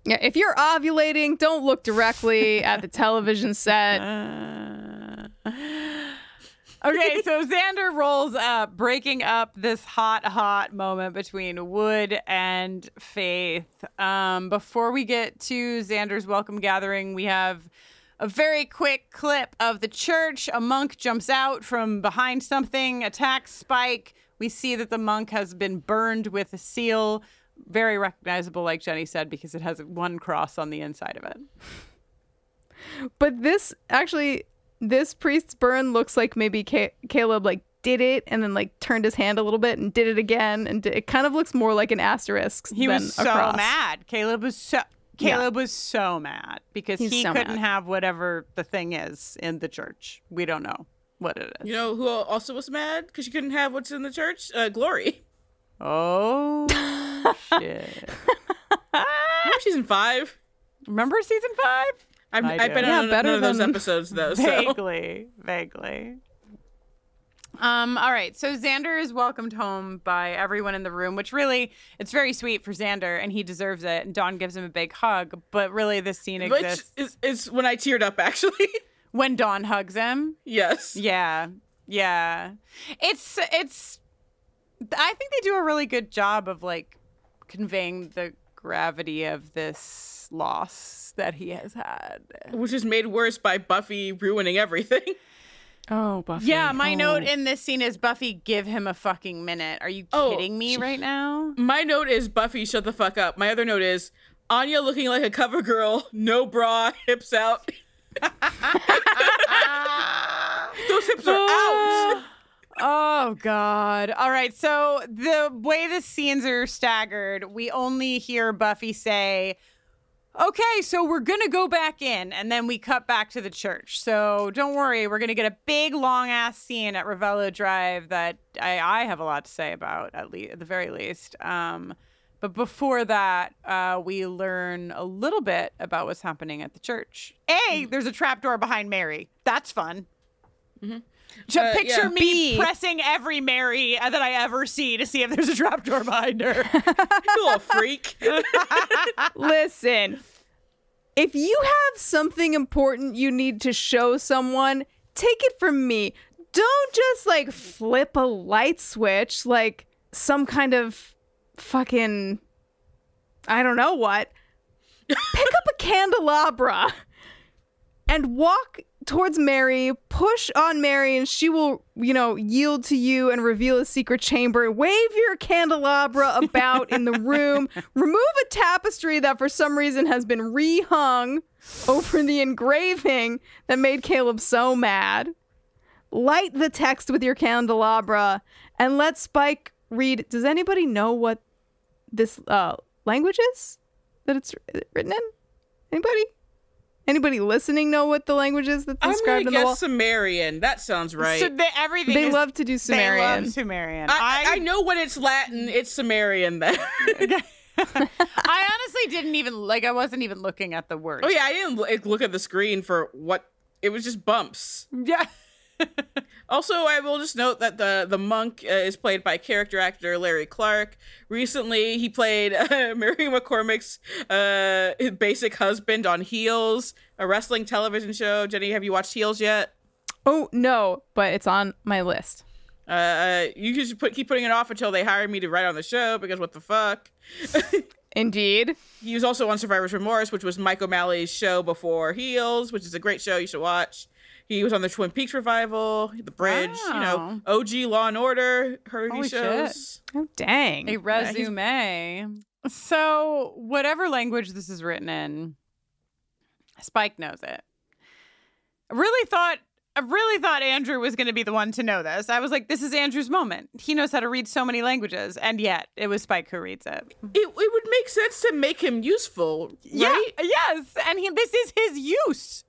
Yeah, if you're ovulating, don't look directly at the television set. Okay, so Xander rolls up, breaking up this hot, hot moment between Wood and Faith. Um, before we get to Xander's welcome gathering, we have a very quick clip of the church. A monk jumps out from behind something, attacks Spike. We see that the monk has been burned with a seal. Very recognizable, like Jenny said, because it has one cross on the inside of it. But this actually, this priest's burn looks like maybe Ca- Caleb like did it and then like turned his hand a little bit and did it again, and di- it kind of looks more like an asterisk. He than was a so cross. mad. Caleb was so Yeah. Caleb was so mad because He's he so couldn't mad. have whatever the thing is in the church. We don't know what it is. You know who also was mad because she couldn't have what's in the church? Uh, Glory. Oh shit! Remember season five? Remember season five? I've, I I've been Yeah, on better none of those than- episodes though. So. Vaguely, vaguely. Um, all right, so Xander is welcomed home by everyone in the room, which really it's very sweet for Xander, and he deserves it. And Dawn gives him a big hug, but really this scene Which exists is, is when I teared up actually. when Dawn hugs him. yes. Yeah. Yeah. It's it's I think they do a really good job of like conveying the gravity of this loss that he has had. Which is made worse by Buffy ruining everything. Oh, Buffy. Yeah, my Oh. note in this scene is Buffy give him a fucking minute. Are you Oh, kidding me right now? My note is Buffy, shut the fuck up. My other note is Anya looking like a cover girl, no bra, hips out. Those hips are out. Oh God! All right, so the way the scenes are staggered, we only hear Buffy say, "Okay, so we're gonna go back in," and then we cut back to the church. So don't worry, we're gonna get a big long ass scene at Revello Drive that I, I have a lot to say about at least at the very least. Um, but before that, uh, we learn a little bit about what's happening at the church. A, there's a trapdoor behind Mary. That's fun. Ju- Uh, picture yeah. me B. pressing every Mary that I ever see to see if there's a trapdoor behind her. you little freak. Listen, if you have something important you need to show someone, take it from me. Don't just like flip a light switch like some kind of fucking I don't know what. Pick up a candelabra and walk towards Mary, push on Mary, and she will, you know, yield to you and reveal a secret chamber. Wave your candelabra about in the room. Remove a tapestry that for some reason has been rehung over the engraving that made Caleb so mad. Light the text with your candelabra and let Spike read. Does anybody know what this uh, language is that it's written in? Anybody? Anybody listening know what the language is that's I'm described gonna in the wall? guess Sumerian. That sounds right. So they, everything They is- love to do Sumerian. They love Sumerian. Sumerian. I, I know when it's Latin, it's Sumerian then. I honestly didn't even like. I wasn't even looking at the words. oh yeah, I didn't l- look at the screen for what it was. Just bumps. Yeah. Also, I will just note that the the monk uh, is played by character actor Larry Clark. Recently, he played uh, Mary McCormack's uh, basic husband on Heels, a wrestling television show. Jenny, have you watched Heels yet? Oh no, but it's on my list. Uh, uh, you should put keep putting it off until they hire me to write on the show because what the fuck? Indeed. He was also on Survivor's Remorse, which was Mike O'Malley's show before Heels, which is a great show you should watch. He was on the Twin Peaks revival, The Bridge, you know, OG Law and Order, heard of Holy these shit. shows. Oh dang. A he's- resume. so whatever language this is written in, Spike knows it. I really thought I really thought Andrew was going to be the one to know this. I was like, this is Andrew's moment. He knows how to read so many languages, and yet it was Spike who reads it. It, it would make sense to make him useful, right? Yeah, yes, and he this is his use.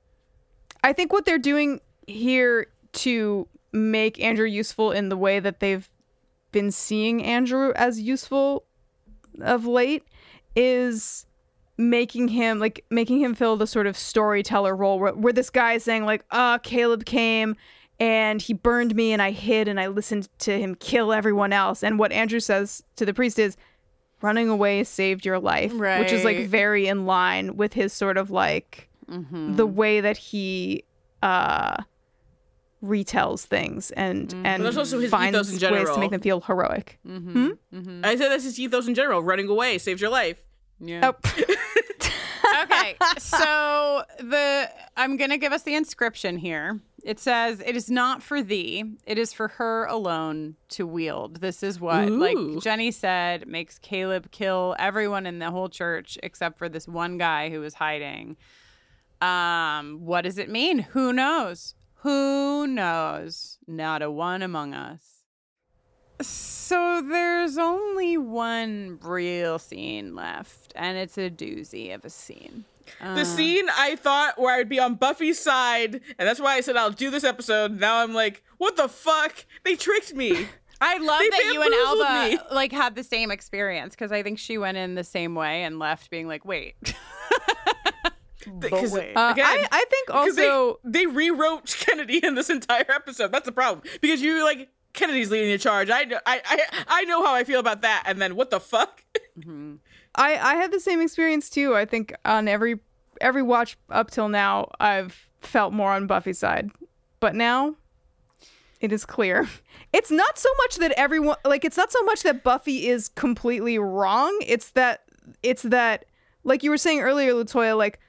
I think what they're doing here to make Andrew useful in the way that they've been seeing Andrew as useful of late is making him like making him fill the sort of storyteller role where, where this guy is saying like ah caleb came and he burned me and i hid and i listened to him kill everyone else. And what andrew says to the priest is running away saved your life which is like very in line with his sort of like Mm-hmm. the way that he uh retells things and Mm-hmm. and But also his finds in ways to make them feel heroic Mm-hmm. Hmm? I said that's his ethos in general. Running away saves your life. Yeah. Oh. okay, so the I'm gonna give us the inscription here. It says, "It is not for thee; it is for her alone to wield." This is what, Ooh. like Jenny said, makes Caleb kill everyone in the whole church except for this one guy who was hiding. Um, what does it mean? Who knows? Who knows? Not a one among us. So there's only one real scene left, and it's a doozy of a scene. The Uh, scene I thought where I'd be on Buffy's side, and that's why I said I'll do this episode. Now I'm like, what the fuck? They tricked me. I love They that you and Alba me. like had the same experience because I think she went in the same way and left being like, "Wait, Because. Uh, again, I, I think also they, they rewrote Kennedy in this entire episode. That's the problem because you're like Kennedy's leading the charge. I know, I, I I know how I feel about that. And then what the fuck? I I had the same experience too. I think on every every watch up till now, I've felt more on Buffy's side, but now it is clear. It's not so much that everyone like it's not so much that Buffy is completely wrong. It's that it's that like you were saying earlier, Latoya, like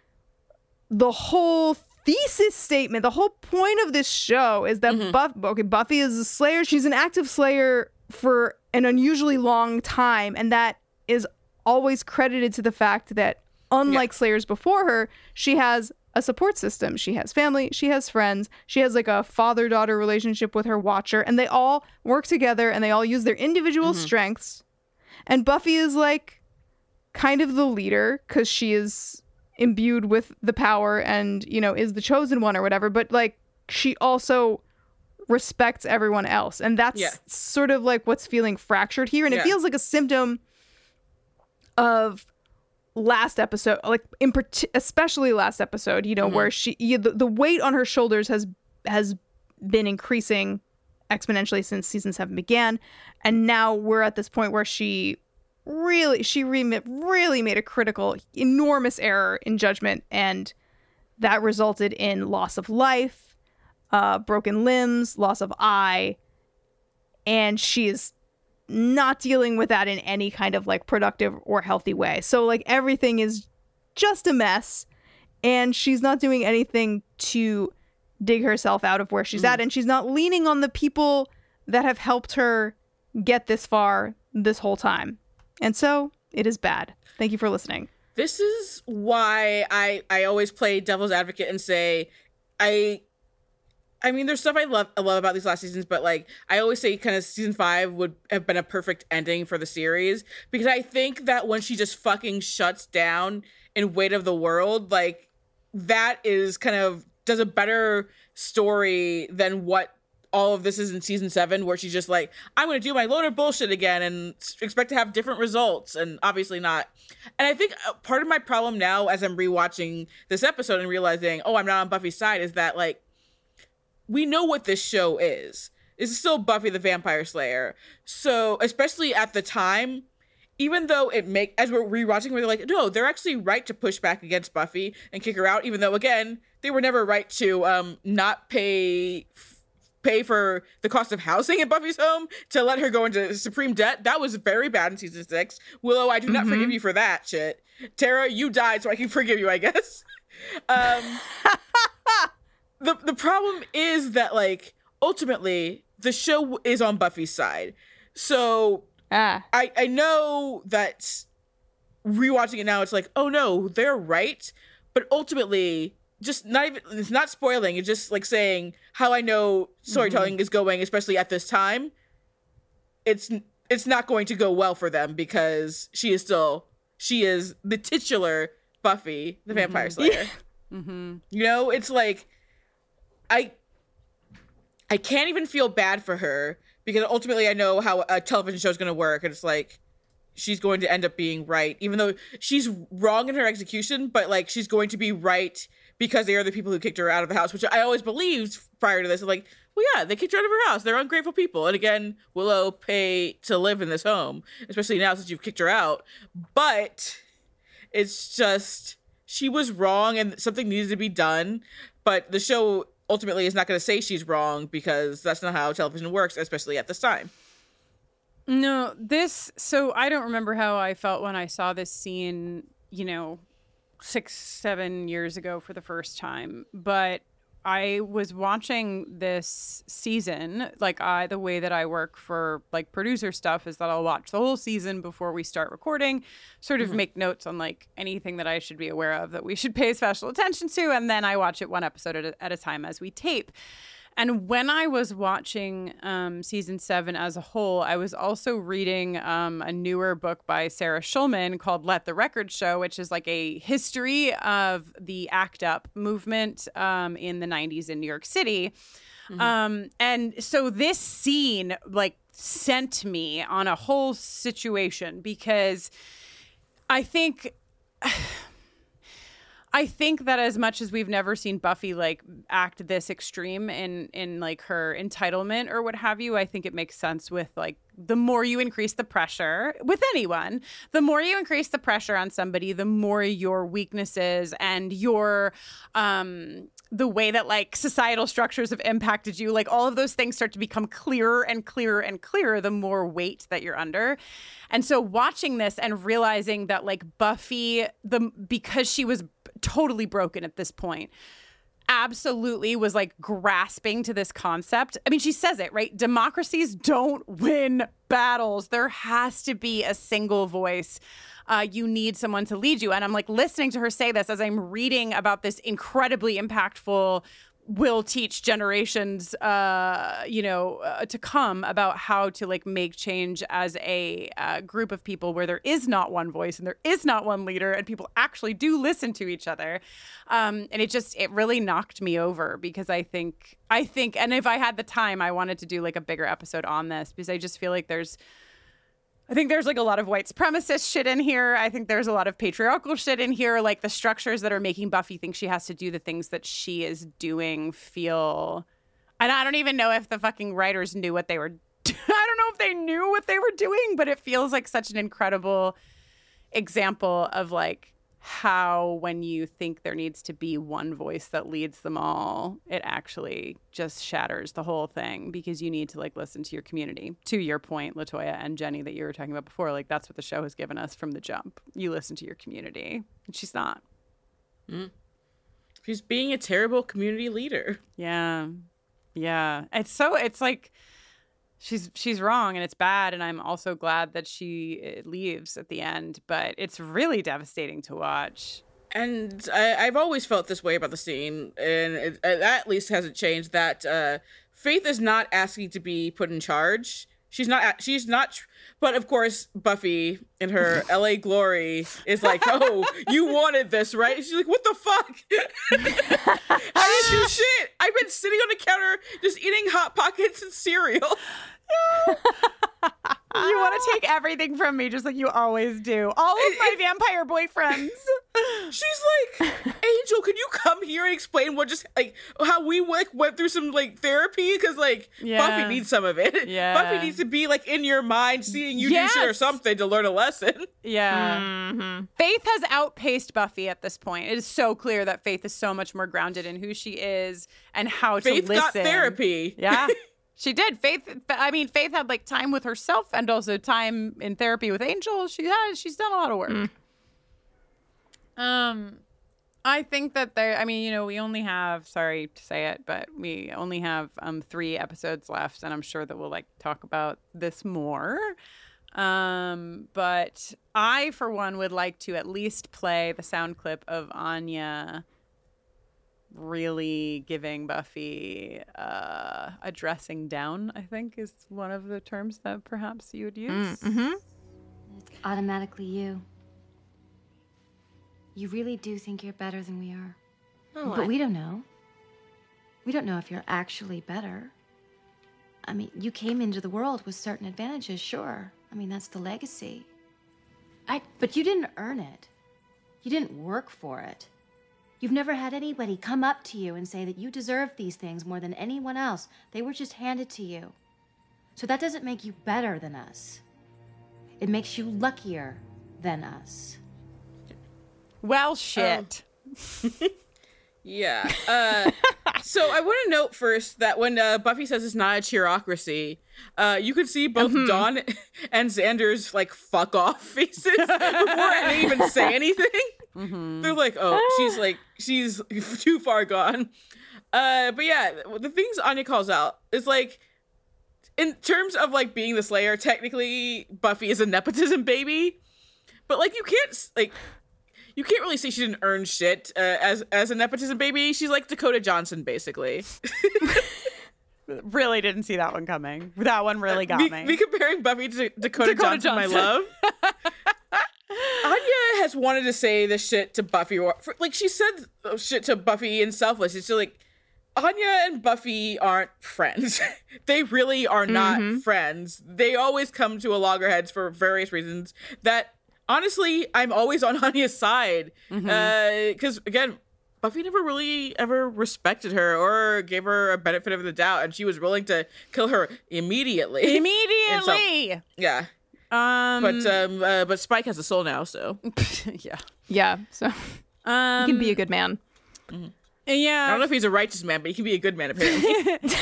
the whole thesis statement, the whole point of this show is that mm-hmm. Buff okay, Buffy is a slayer. She's an active slayer for an unusually long time, and that is always credited to the fact that unlike slayers before her, she has a support system. She has family, she has friends, she has like a father-daughter relationship with her watcher, and they all work together and they all use their individual mm-hmm. strengths. And Buffy is like kind of the leader because she is imbued with the power and you know is the chosen one or whatever but like she also respects everyone else and that's Yeah. sort of like what's feeling fractured here and it feels like a symptom of last episode like in part- especially last episode you know mm-hmm. where she you, the, the weight on her shoulders has has been increasing exponentially since season seven began. And now we're at this point where she really, she re- really made a critical, enormous error in judgment. And that resulted in loss of life, uh, broken limbs, loss of eye. And she is not dealing with that in any kind of like productive or healthy way. So, like, everything is just a mess. And she's not doing anything to dig herself out of where she's Mm. at and she's not leaning on the people that have helped her get this far this whole time. And so it is bad. Thank you for listening. This is why I I always play devil's advocate and say I I mean there's stuff I love I love about these last seasons, but like I always say kind of season five would have been a perfect ending for the series because I think that when she just fucking shuts down in Weight of the World, like that is kind of does a better story than what all of this is in season seven, where she's just like, I'm gonna do my loner bullshit again and expect to have different results, and obviously not. And I think uh, part of my problem now, as I'm rewatching this episode and realizing, oh, I'm not on Buffy's side, is that like we know what this show is. Is still Buffy the Vampire Slayer. So, especially at the time, even though it make as we're rewatching, we're like, no, they're actually right to push back against Buffy and kick her out, even though again, they were never right to um not pay pay for the cost of housing at Buffy's home to let her go into supreme debt. That was very bad in season six. Willow, I do not Mhm. forgive you for that shit. Tara, you died, so I can forgive you, I guess. Um the the problem is that like ultimately the show is on Buffy's side. So ah. I I know that rewatching it now it's like, "Oh no, they're right." But ultimately just not even it's not spoiling, it's just like saying how I know storytelling is going especially at this time. It's it's not going to go well for them because she is still she is the titular Buffy, the Vampire Slayer. Mm-hmm. You know, it's like I I can't even feel bad for her because ultimately I know how a television show is going to work and it's like she's going to end up being right even though she's wrong in her execution but like she's going to be right because they are the people who kicked her out of the house which I always believed prior to this. Like well yeah they kicked her out of her house. They're ungrateful people. And again Willow pay to live in this home especially now since you've kicked her out. But it's just she was wrong and something needed to be done. But the show ultimately is not going to say she's wrong because that's not how television works especially at this time. No, this so I don't remember how I felt when I saw this scene, you know, six, seven years ago for the first time. But I was watching this season, like I the way that I work for like producer stuff is that I'll watch the whole season before we start recording, sort of Mhm. make notes on like anything that I should be aware of that we should pay special attention to, and then I watch it one episode at a, at a time as we tape. And when I was watching um, season seven as a whole, I was also reading um, a newer book by Sarah Schulman called Let the Record Show, which is like a history of the ACT UP movement um, in the 90s in New York City. Um, and so this scene like sent me on a whole situation because I think. I think that as much as we've never seen Buffy like act this extreme in in like her entitlement or what have you, I think it makes sense with like the more you increase the pressure with anyone, the more you increase the pressure on somebody, the more your weaknesses and your um the way that like societal structures have impacted you, like all of those things start to become clearer and clearer and clearer the more weight that you're under. And so watching this and realizing that like Buffy the because she was totally broken at this point absolutely was like grasping to this concept. I mean, she says it, right? Democracies don't win battles. There has to be a single voice. Uh, you need someone to lead you. And I'm like listening to her say this as I'm reading about this incredibly impactful will teach generations uh you know uh, to come about how to like make change as a uh, group of people where there is not one voice and there is not one leader and people actually do listen to each other. Um and it just it really knocked me over because i think i think and if i had the time i wanted to do like a bigger episode on this because i just feel like there's I think there's like a lot of white supremacist shit in here. I think there's a lot of patriarchal shit in here. Like the structures that are making Buffy think she has to do the things that she is doing feel And I don't even know if the fucking writers knew what they were. I don't know if they knew what they were doing, but it feels like such an incredible example of like how when you think there needs to be one voice that leads them all, it actually just shatters the whole thing because you need to like listen to your community. To your point, Latoya and Jenny, that you were talking about before, like that's what the show has given us from the jump. You listen to your community, and she's not. Mm. She's being a terrible community leader. Yeah. Yeah. It's so it's like she's she's wrong and it's bad and I'm also glad that she eh, leaves at the end, but it's really devastating to watch. And I, I've always felt this way about the scene, and it, it at least hasn't changed. That uh, Faith is not asking to be put in charge. She's not. She's not. But of course, Buffy in her LA glory is like, "Oh, you wanted this, right?" she's like, "What the fuck? I didn't do shit. I've been sitting on the counter just eating hot pockets and cereal." you want to take everything from me just like you always do. All of my vampire boyfriends. She's like, Angel, can you come here and explain what just like how we like went through some like therapy? Because like Yeah. Buffy needs some of it. Yeah. Buffy needs to be like in your mind, seeing you Yes. do shit or something to learn a lesson. Yeah. Mm-hmm. Faith has outpaced Buffy at this point. It is so clear that Faith is so much more grounded in who she is and how Faith to listen. got therapy. Yeah. She did. Faith I mean Faith had like time with herself and also time in therapy with Angel. She has she's done a lot of work. Mm. Um I think that there I mean, you know, we only have sorry to say it, but we only have um 3 episodes left and I'm sure that we'll like talk about this more. Um but I for one would like to at least play the sound clip of Anya really giving Buffy uh, a dressing down, I think is one of the terms that perhaps you would use. Mm-hmm. It's automatically you. You really do think you're better than we are. No, but I- we don't know. We don't know if you're actually better. I mean, you came into the world with certain advantages, sure. I mean, that's the legacy. I but you didn't earn it. You didn't work for it. You've never had anybody come up to you and say that you deserve these things more than anyone else. They were just handed to you. So that doesn't make you better than us. It makes you luckier than us. Well, shit. Yeah. Uh, so I want to note first that when uh, Buffy says it's not a cheerocracy, uh, you could see both Dawn and Xander's like fuck off faces before they even say anything. They're like, oh, she's like, she's too far gone. Uh, but yeah, the things Anya calls out is like, in terms of like being the Slayer, technically Buffy is a nepotism baby, but like you can't like you can't really say she didn't earn shit uh, as as a nepotism baby. She's like Dakota Johnson, basically. really didn't see that one coming. That one really got me, me. me comparing Buffy to Dakota, Dakota Johnson, my love. Anya has wanted to say this shit to Buffy, like she said uh, shit to Buffy in Selfless. It's just like Anya and Buffy aren't friends. they really are not Mm-hmm. friends. They always come to a loggerheads for various reasons. That honestly, I'm always on Anya's side Mm-hmm. because again. Buffy never really ever respected her or gave her a benefit of the doubt, and she was willing to kill her immediately. And so- Immediately. yeah. Um, But um, uh, but Spike has a soul now, so yeah. Yeah. So Um, you can be a good man. Yeah. I don't know if he's a righteous man, but he can be a good man apparently.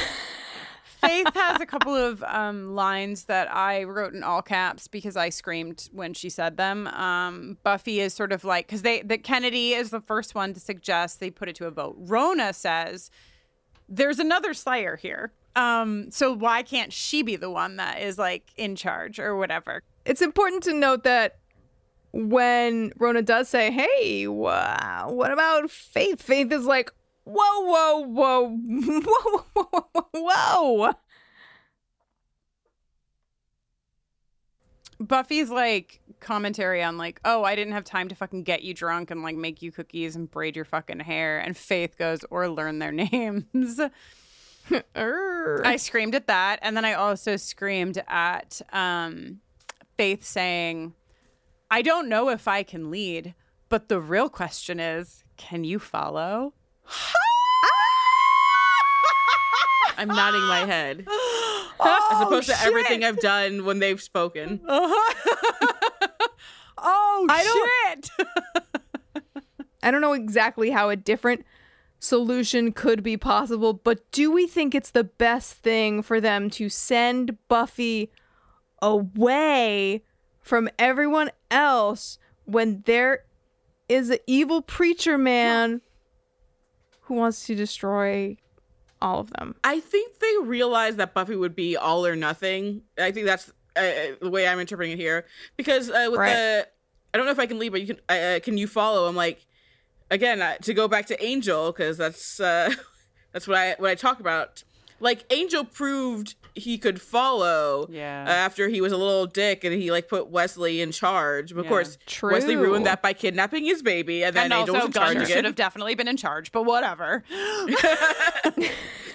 Faith has a couple of um, lines that I wrote in all caps because I screamed when she said them. Um, Buffy is sort of like because they that Kennedy is the first one to suggest they put it to a vote. Rona says there's another Slayer here. Um, so why can't she be the one that is like in charge or whatever? It's important to note that when Rona does say, "Hey, wha- what about Faith?" Faith is like, "Whoa, whoa, whoa, whoa, whoa, whoa, whoa!" Buffy's like commentary on like, oh, I didn't have time to fucking get you drunk and like make you cookies and braid your fucking hair. And Faith goes, or learn their names. I screamed at that. And then I also screamed at um, Faith saying, I don't know if I can lead, but the real question is, can you follow? I'm nodding my head. As Oh, opposed to everything. I've done when they've spoken. oh I don't- I don't know exactly how a different solution could be possible, but do we think it's the best thing for them to send Buffy away from everyone else when there is an evil preacher man who wants to destroy all of them? I think they realized that Buffy would be all or nothing. I think that's uh, the way I'm interpreting it here. Because uh, with Right. the, I don't know if I can leave, but you can. Uh, can you follow? I'm like, again, uh, to go back to Angel because that's uh, that's what I what I talk about. Like Angel proved he could follow Yeah. uh, after he was a little dick and he like put Wesley in charge. But of Yeah. course, Wesley ruined that by kidnapping his baby, and then and Angel also, was in charge Gunn again. should have definitely been in charge, but whatever.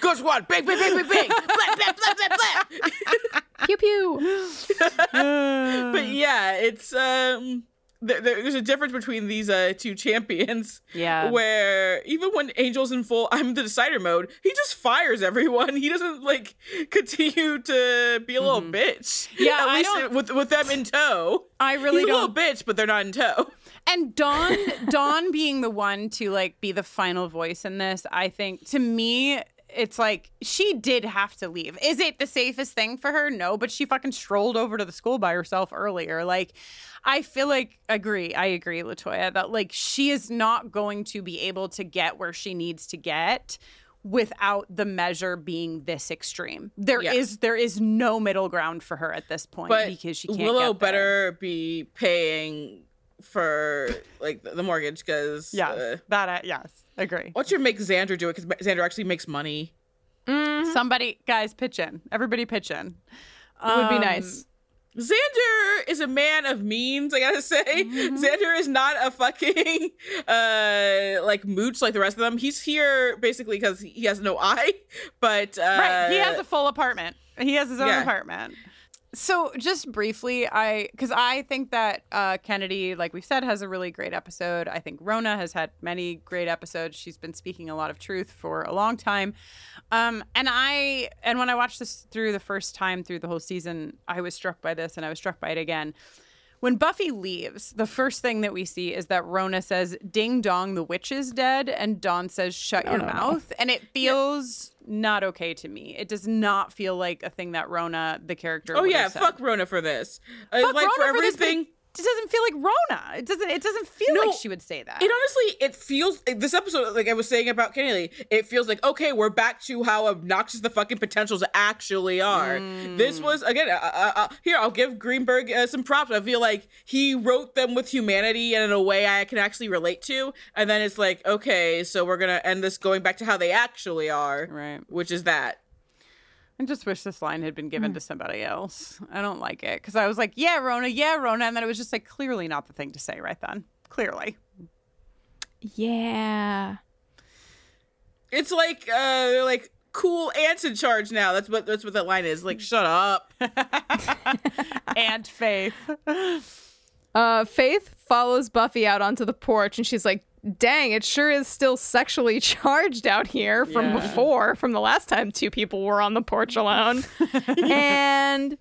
Go squad, bang, bang, bang, bang, bang, blah, blah, blah, blah, blah. Pew pew. but yeah, it's um there, there- there's a difference between these uh two champions. Yeah. Where even when Angel's in full I'm the decider mode, he just fires everyone. He doesn't like continue to be a little bitch. Mm-hmm. Yeah, At I least don't- with with them in tow. I really don't. He's a little don't- bitch, but they're not in tow. And Dawn, Dawn being the one to like be the final voice in this, I think to me, it's like she did have to leave. Is it the safest thing for her? No, but she fucking strolled over to the school by herself earlier. Like, I feel like agree. I agree, Latoya, that like she is not going to be able to get where she needs to get without the measure being this extreme. There is Yeah. there is no middle ground for her at this point But because she can't Willow better be paying for like the mortgage because Yes, uh, that I, yes, agree. what should make Xander do it because Xander actually makes money. Somebody, guys, pitch in. Everybody pitch in. It would be Um, nice. Xander is a man of means, I gotta say. Xander is not a fucking uh like mooch like the rest of them. He's here basically because he has no eye, but uh right, he has a full apartment. He has his own yeah. apartment. So, just briefly, I because I think that uh, Kennedy, like we've said, has a really great episode. I think Rona has had many great episodes. She's been speaking a lot of truth for a long time. Um, and I and when I watched this through the first time through the whole season, I was struck by this, and I was struck by it again. When Buffy leaves, the first thing that we see is that Rona says, Ding dong, the witch is dead. And Dawn says, Shut your no, no. mouth. And it feels not okay to me. It does not feel like a thing that Rona, the character, Oh would yeah, fuck Rona for this. Uh, Fuck like Rona for for this, everything. It doesn't feel like Rona. It doesn't. It doesn't feel No, like she would say that. It honestly, it feels this episode, like I was saying about Kennedy, it feels like okay, we're back to how obnoxious the fucking potentials actually are. This was again, uh, uh, uh, here I'll give Greenberg uh, some props. I feel like he wrote them with humanity and in a way I can actually relate to. And then it's like, okay, so we're gonna end this going back to how they actually are, right? Which is that. I just wish this line had been given to somebody else. I don't like it because I was like, yeah, Rona, yeah, Rona, and then it was just like clearly not the thing to say right then. Clearly. Yeah. It's like, uh, they're like cool ants in charge now. That's what that's what that line is. Like, shut up. and Faith. Uh, Faith follows Buffy out onto the porch, and she's like, "Dang, it sure is still sexually charged out here from Yeah. before, from the last time two people were on the porch alone." and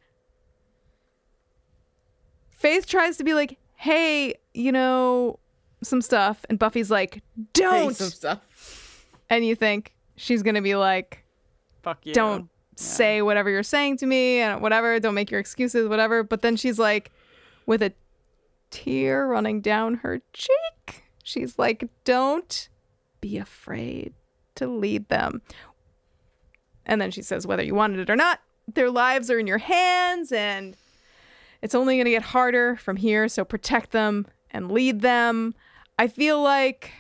Faith tries to be like, "Hey, you know, some stuff," and Buffy's like, "Don't." some stuff. and you think she's gonna be like, Fuck you. don't say whatever you're saying to me and whatever don't make your excuses whatever but then she's like with a tear running down her cheek she's like don't be afraid to lead them. And then she says whether you wanted it or not their lives are in your hands and it's only going to get harder from here so protect them and lead them. I feel like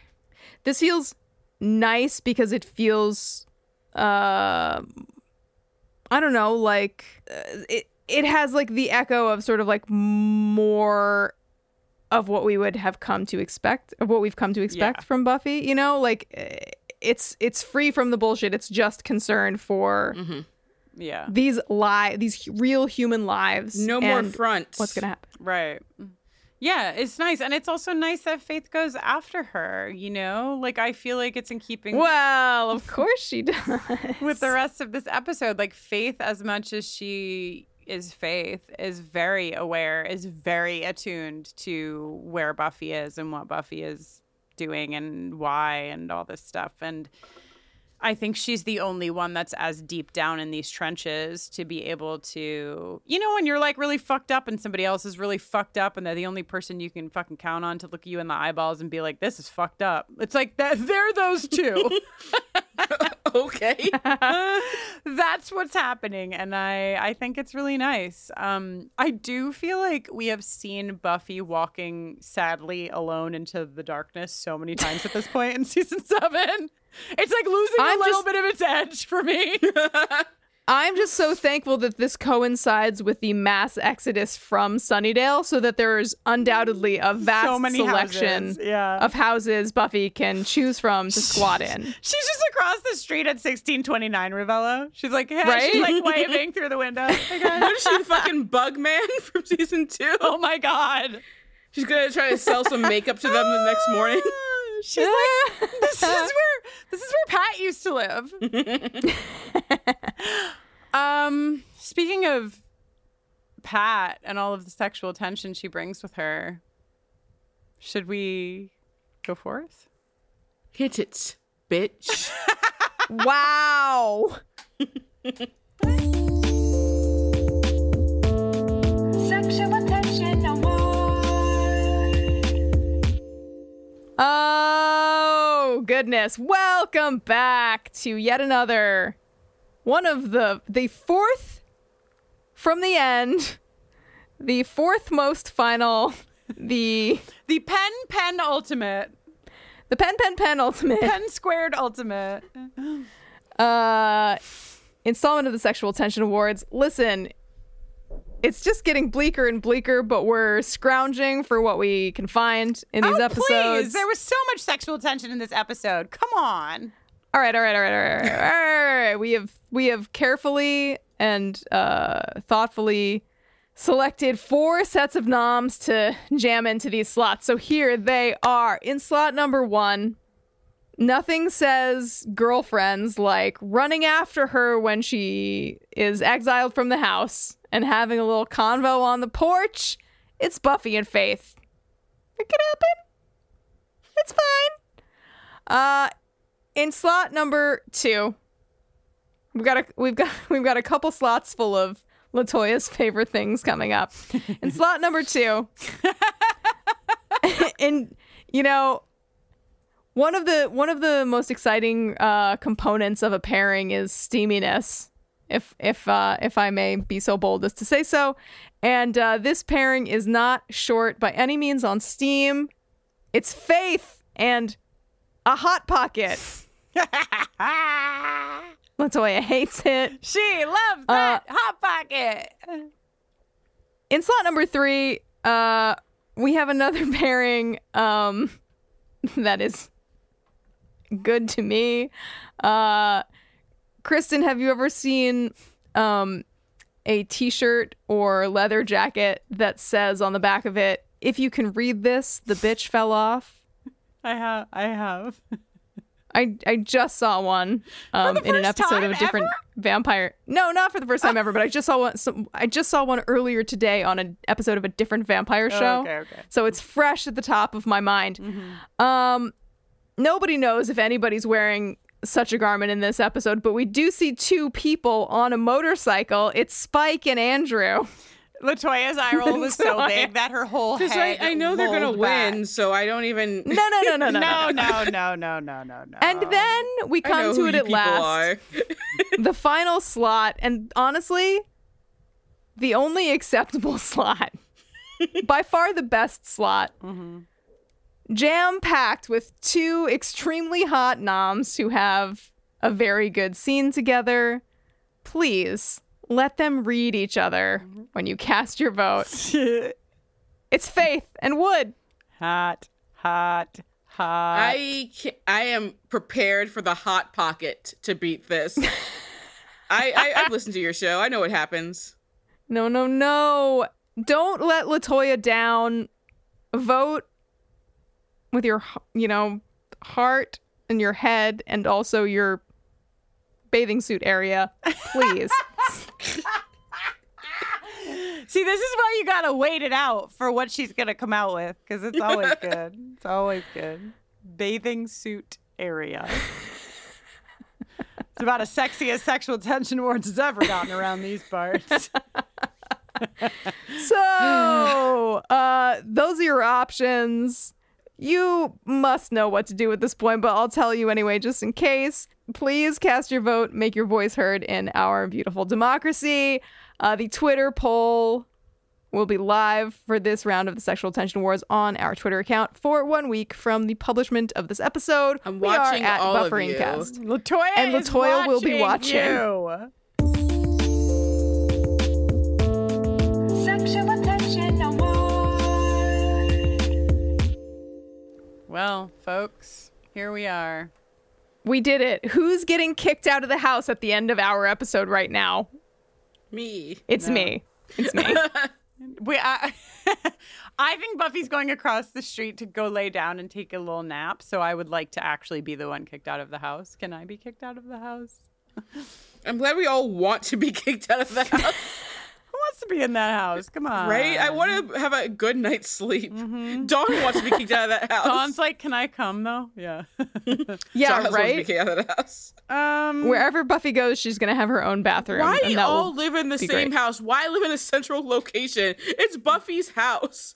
this feels nice because it feels uh I don't know, like uh, it it has like the echo of sort of like more of what we would have come to expect, of what we've come to expect Yeah. from Buffy, you know? Like eh, it's it's free from the bullshit. It's just concern for Yeah. these lie these real human lives. No more fronts. What's going to happen? Right. Yeah, it's nice. And it's also nice that Faith goes after her, you know? Like, I feel like it's in keeping. Well, of course she does. with the rest of this episode. Like, Faith, as much as she is Faith, is very aware, is very attuned to where Buffy is and what Buffy is doing and why and all this stuff. And I think she's the only one that's as deep down in these trenches to be able to, you know, when you're like really fucked up and somebody else is really fucked up and they're the only person you can fucking count on to look you in the eyeballs and be like, this is fucked up. It's like that they're those two. okay. That's what's happening. And I, I think it's really nice. Um, I do feel like we have seen Buffy walking sadly alone into the darkness so many times at this point in season seven. It's like losing I'm a little just- bit of its edge for me. I'm just so thankful that this coincides with the mass exodus from Sunnydale so that there's undoubtedly a vast So selection houses, yeah. of houses Buffy can choose from to squat in. She's just across the street at 1629 Revello. She's like, hey, Right? she's like waving through the window. Guys. What is she, fucking bug man from season two? Oh my god. She's gonna try to sell some makeup to them the next morning. She's like, this is where this is where Pat used to live. um, speaking of Pat and all of the sexual tension she brings with her, should we go forth? Hit it, bitch. wow. Goodness. Welcome back to yet another one of the the fourth from the end, the fourth most final, the The pen pen ultimate, the pen pen pen ultimate pen squared ultimate. uh installment of the Sexual Tension Awards. Listen, it's just getting bleaker and bleaker, but we're scrounging for what we can find in these oh, episodes. please! There was so much sexual tension in this episode. Come on. All right, all right, all right, all right, all right, all right. We have we have carefully and uh, thoughtfully selected four sets of noms to jam into these slots. So here they are. In slot number one, nothing says girlfriends like running after her when she is exiled from the house and having a little convo on the porch. It's Buffy and Faith. It could happen. It's fine. Uh, in slot number two, we've got a we've got we've got a couple slots full of Latoya's favorite things coming up. In slot number two, and you know, one of the one of the most exciting uh, components of a pairing is steaminess, if if uh, if I may be so bold as to say so. And uh, this pairing is not short by any means on steam. It's Faith and a hot pocket. Latoya hates it. She loves that hot pocket. In slot number three, uh, we have another pairing um, that is good to me. Uh, Kristin, have you ever seen um, a T-shirt or leather jacket that says on the back of it, "If you can read this, the bitch fell off"? I have. I have. I I just saw one um, in an episode of a different vampire. No, not for the first time ever, but I just saw one. Some, I just saw one earlier today on an episode of a different vampire Oh, show. okay, okay. So it's fresh at the top of my mind. Um, nobody knows if anybody's wearing such a garment in this episode, but we do see two people on a motorcycle. It's Spike and Andrew. Latoya's eye roll was so big that her whole Because head. I, I know they're gonna rolled win, so I don't even. No, no, no, no, no, no, no. no, no, no, no, no, no. And then we I know come who to it at last. are. the final slot, and honestly, the only acceptable slot. By far the best slot. Mm-hmm. Jam packed with two extremely hot noms who have a very good scene together. Please let them read each other when you cast your vote. it's Faith and Wood. Hot, hot, hot. I I am prepared for the hot pocket to beat this. I, I I've listened to your show. I know what happens. No, no, no. Don't let Latoya down. vote with your, you know, heart and your head and also your bathing suit area, please. See, this is why you gotta wait it out for what she's gonna come out with, because it's always good. It's always good. Bathing suit area. it's about as sexy as sexual tension awards has ever gotten around these parts. so, uh, those are your options. You must know what to do at this point, but I'll tell you anyway, just in case. Please cast your vote, make your voice heard in our beautiful democracy. Uh, the Twitter poll will be live for this round of the Sexual Tension Wars on our Twitter account for one week from the publishment of this episode. I'm We are watching at all of Buffering you. Cast. Latoya And is Latoya will be watching watching. you. Well, folks, here we are. We did it. Who's getting kicked out of the house at the end of our episode right now? Me. It's No. me. It's me. We, I, I think Buffy's going across the street to go lay down and take a little nap. So I would like to actually be the one kicked out of the house. Can I be kicked out of the house? I'm glad we all want to be kicked out of the house. Who wants to be in that house? Come on. Right? I want to have a good night's sleep. Dawn wants to be kicked out of that house. Dawn's like, can I come though? Yeah. Yeah, right. wants to be kicked out of the house. Um, Wherever Buffy goes, she's gonna have her own bathroom. Why and that all will live in the same great. house? Why live in a central location? It's Buffy's house.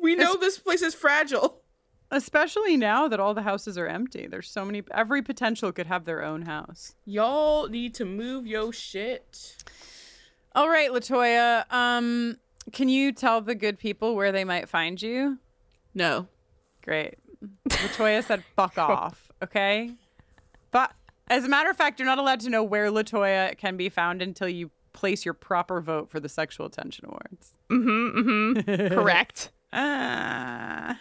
We know this place is fragile. Especially now that all the houses are empty. There's so many. Every potential could have their own house. Y'all need to move yo shit. All right, Latoya. Um, can you tell the good people where they might find you? No. Great. Latoya said, "Fuck off." Okay. But as a matter of fact, you're not allowed to know where Latoya can be found until you place your proper vote for the Sexual Attention Awards. Mm-hmm. Mm-hmm. Correct. Ah.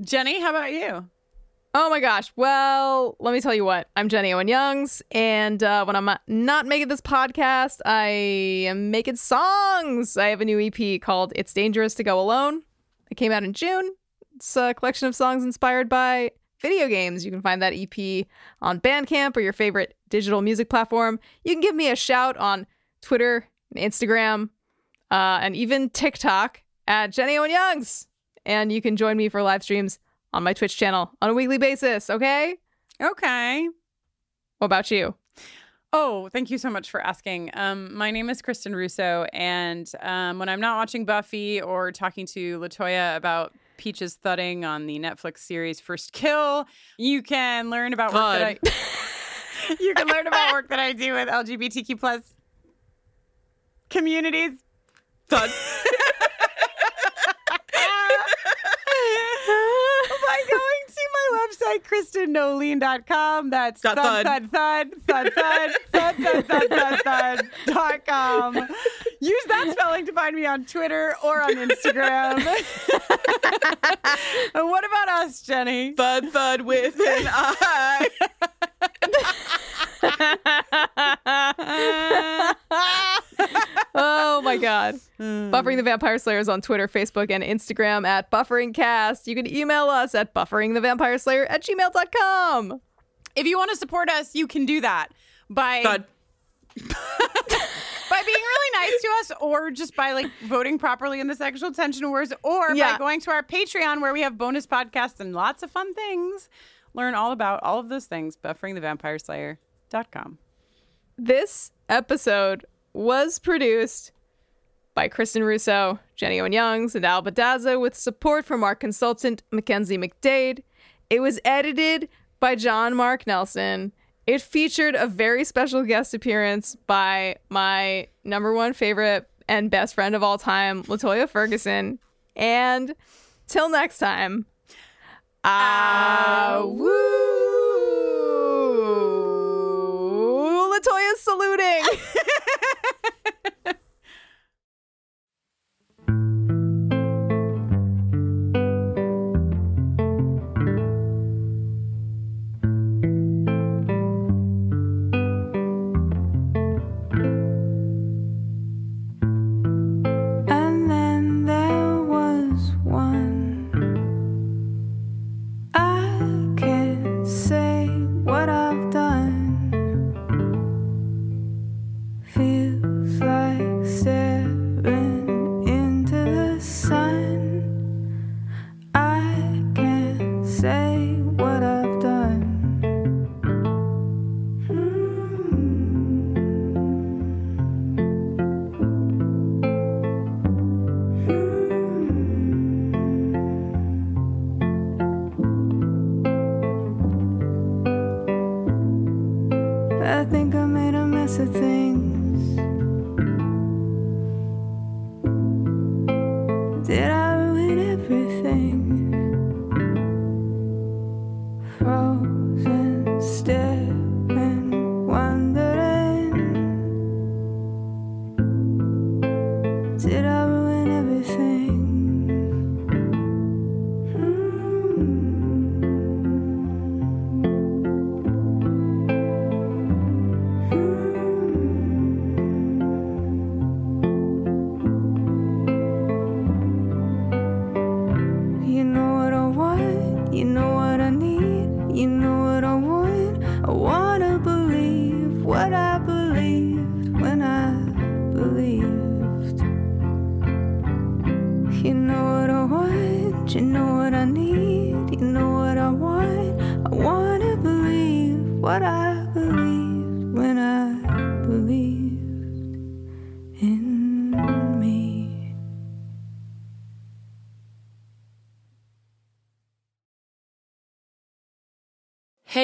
Jenny, how about you? Oh my gosh. Well, let me tell you what. I'm Jenny Owen Youngs, and uh, when I'm not making this podcast, I am making songs. I have a new EP called "It's Dangerous to Go Alone." It came out in June. It's a collection of songs inspired by video games. You can find that EP on Bandcamp or your favorite digital music platform. You can give me a shout on Twitter and Instagram, uh, and even TikTok at Jenny Owen Youngs. And you can join me for live streams on my Twitch channel on a weekly basis, okay? Okay. What about you? Oh, thank you so much for asking. Um, my name is Kristin Russo, and um, when I'm not watching Buffy or talking to Latoya about Peaches thudding on the Netflix series First Kill, you can learn about work that I you can learn about work that I do with LGBTQ plus communities. Thud. By going to my website, KristinNoeline.com. That's thud, thud. thud, thud, thud, thud, thud, thud, thud, thud, thud, dot com. Use that spelling to find me on Twitter or on Instagram. and what about us, Jenny? Thud thud with an eye. Oh my god. Hmm. Buffering the Vampire Slayer is on Twitter, Facebook, and Instagram at BufferingCast. You can email us at bufferingthevampireslayer at gmail.com. If you want to support us, you can do that by Thud. by being really nice to us or just by like voting properly in the sexual tension wars or Yeah. by going to our patreon where we have bonus podcasts and lots of fun things learn all about all of those things bufferingthevampireslayer.com This episode was produced by Kristin Russo, Jenny Owen Youngs, and Alba Daza with support from our consultant, Mackenzie MacDade. It was edited by John Mark Nelson. It featured a very special guest appearance by my number one favorite and best friend of all time, Latoya Ferguson. And till next time, ah, woo! Latoya's saluting.